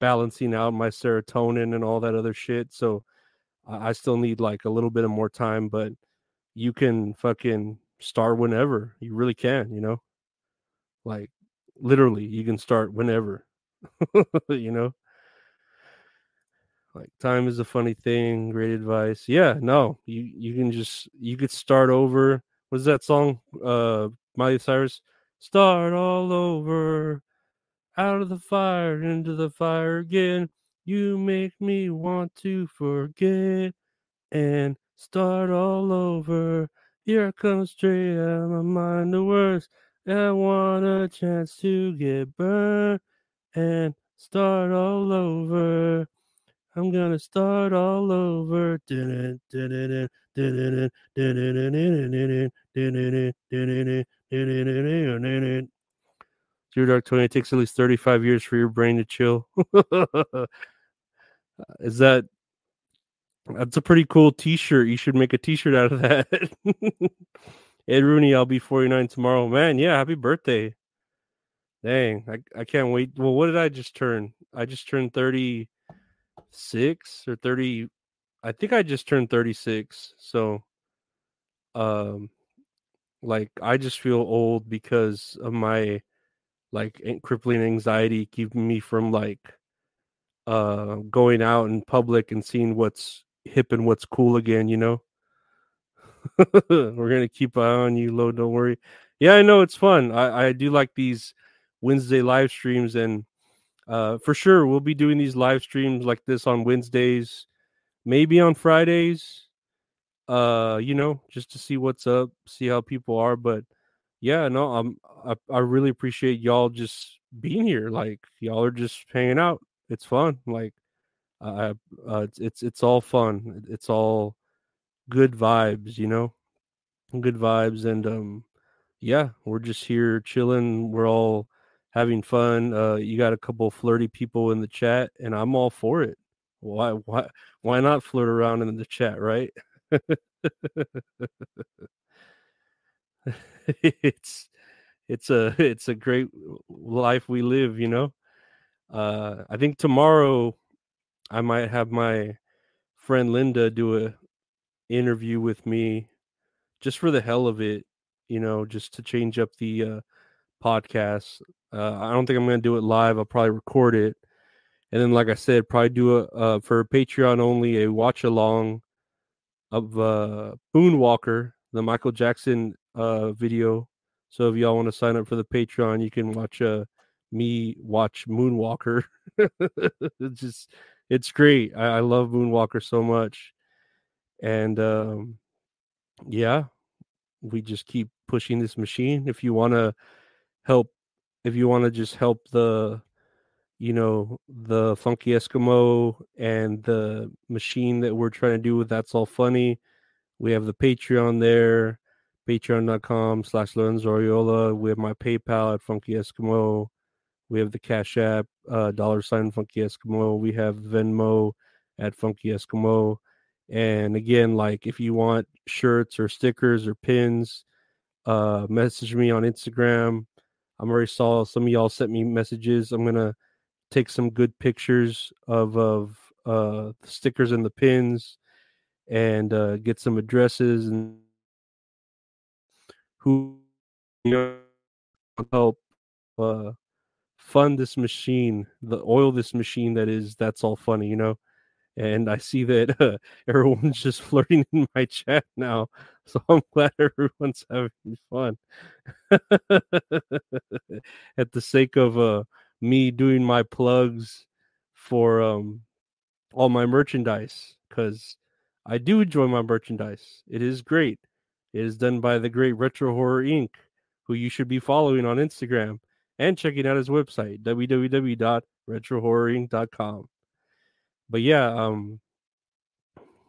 balancing out my serotonin and all that other shit. So I, still need like a little bit of more time, but you can fucking start whenever. You really can, you know. Like literally, you can start whenever. you know. Like time is a funny thing. Great advice. Yeah, no, you you can just you could start over. What's that song? Uh, Miley Cyrus. Start all over, out of the fire into the fire again. You make me want to forget and start all over. Here comes straight out of my mind the words. I want a chance to get burned and start all over. I'm gonna start all over. Zero Dark Tony, it takes at least 35 years for your brain to chill. Is that that's a pretty cool t-shirt. You should make a t-shirt out of that. Ed Rooney, I'll be 49 tomorrow. Man, yeah, happy birthday. Dang, I, I can't wait. Well, what did I just turn? I just turned 36 or 30. I think I just turned 36. So um like I just feel old because of my like crippling anxiety keeping me from like uh going out in public and seeing what's hip and what's cool again, you know. We're gonna keep an eye on you, low. Don't worry. Yeah, I know it's fun. I I do like these Wednesday live streams, and uh, for sure we'll be doing these live streams like this on Wednesdays, maybe on Fridays. Uh, you know, just to see what's up, see how people are. But yeah, no, I'm I, I really appreciate y'all just being here. Like y'all are just hanging out. It's fun. Like uh, uh, it's, it's it's all fun. It's all good vibes, you know, good vibes, and um, yeah, we're just here chilling. We're all having fun. Uh, you got a couple flirty people in the chat, and I'm all for it. Why why why not flirt around in the chat, right? it's it's a it's a great life we live, you know. Uh, I think tomorrow I might have my friend Linda do a interview with me just for the hell of it, you know, just to change up the uh, podcast. Uh, I don't think I'm going to do it live. I'll probably record it. And then, like I said, probably do a uh, for Patreon only a watch along of uh, Moonwalker, the Michael Jackson uh, video. So if y'all want to sign up for the Patreon, you can watch uh, me watch Moonwalker. it's just it's great. I, I love Moonwalker so much, and um, yeah, we just keep pushing this machine. If you want to help, if you want to just help the, you know, the Funky Eskimo and the machine that we're trying to do with That's All Funny, we have the Patreon there, patreon.com slash Lorenzo Ariola. We have my PayPal at Funky Eskimo. We have the Cash App, uh, dollar sign Funky Eskimo. We have Venmo at Funky Eskimo. And again, like if you want shirts or stickers or pins, uh, message me on Instagram. I'm already saw some of y'all sent me messages. I'm gonna take some good pictures of of uh, the stickers and the pins, and uh, get some addresses and who you know help uh, fund this machine, the oil this machine that is that's all funny, you know. And I see that uh, everyone's just flirting in my chat now, so I'm glad everyone's having fun. At the sake of uh, me doing my plugs for um, all my merchandise, because I do enjoy my merchandise. It is great. It is done by the great Retro Horror Inc., who you should be following on Instagram and checking out his website, www.retrohorrorinc.com. But yeah, um,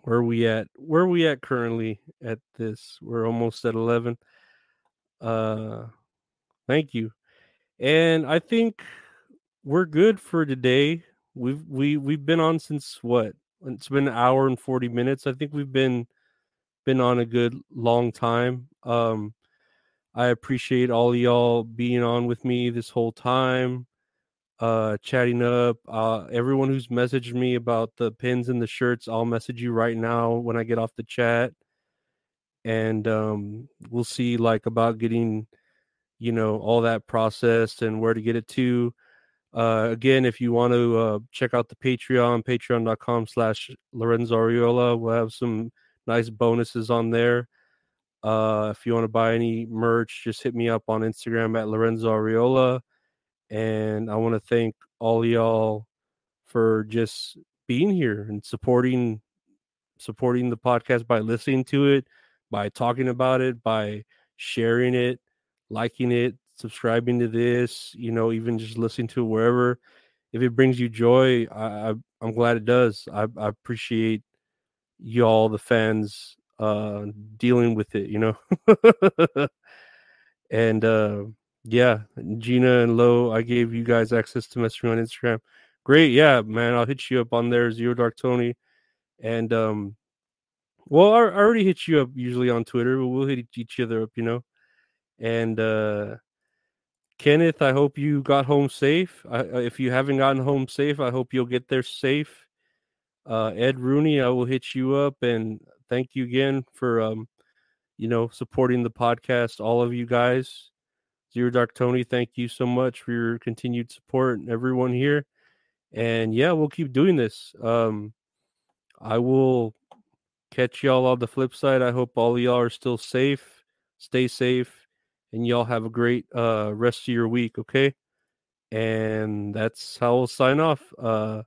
where are we at? Where are we at currently at this? We're almost at 11. Uh, thank you. And I think we're good for today. We've we we've been on since what? It's been an hour and 40 minutes. I think we've been been on a good long time. Um I appreciate all y'all being on with me this whole time, uh, chatting up. Uh, everyone who's messaged me about the pins and the shirts, I'll message you right now when I get off the chat, and um, we'll see like about getting, you know, all that processed and where to get it to. Uh, again, if you want to uh, check out the Patreon, patreon.com slash Lorenzo Ariola, we'll have some nice bonuses on there. Uh, if you want to buy any merch, just hit me up on Instagram at Lorenzo Ariola. And I want to thank all y'all for just being here and supporting supporting the podcast by listening to it, by talking about it, by sharing it, liking it, subscribing to this, you know, even just listening to it wherever. If it brings you joy, I, I am glad it does. I, I appreciate y'all, the fans, uh dealing with it you know? And uh yeah gina and lo i gave you guys access to message me on instagram. Great yeah man i'll hit you up on there zero dark tony. And um well i, I already hit you up usually on twitter but we'll hit each other up you know? And uh kenneth i hope you got home safe. I, if you haven't gotten home safe i hope you'll get there safe. Uh ed rooney i will hit you up and thank you again for um, you know, supporting the podcast. All of you guys, Zero Dark Tony, thank you so much for your continued support and everyone here. And yeah, we'll keep doing this. Um, I will catch y'all on the flip side. I hope all y'all are still safe. Stay safe, and y'all have a great uh, rest of your week. Okay, and that's how we'll sign off. Uh,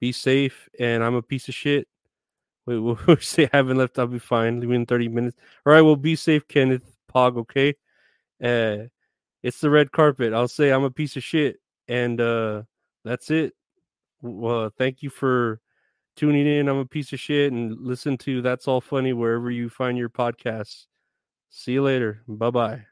be safe, and I'm a piece of shit. We'll, we'll say I haven't left. I'll be fine. Leave in 30 minutes. All right, well, be safe, Kenneth Pog, okay? Uh, it's the red carpet. I'll say I'm a piece of shit. And uh, that's it. Well, thank you for tuning in. I'm a piece of shit. And listen to That's All Funny wherever you find your podcasts. See you later. Bye bye.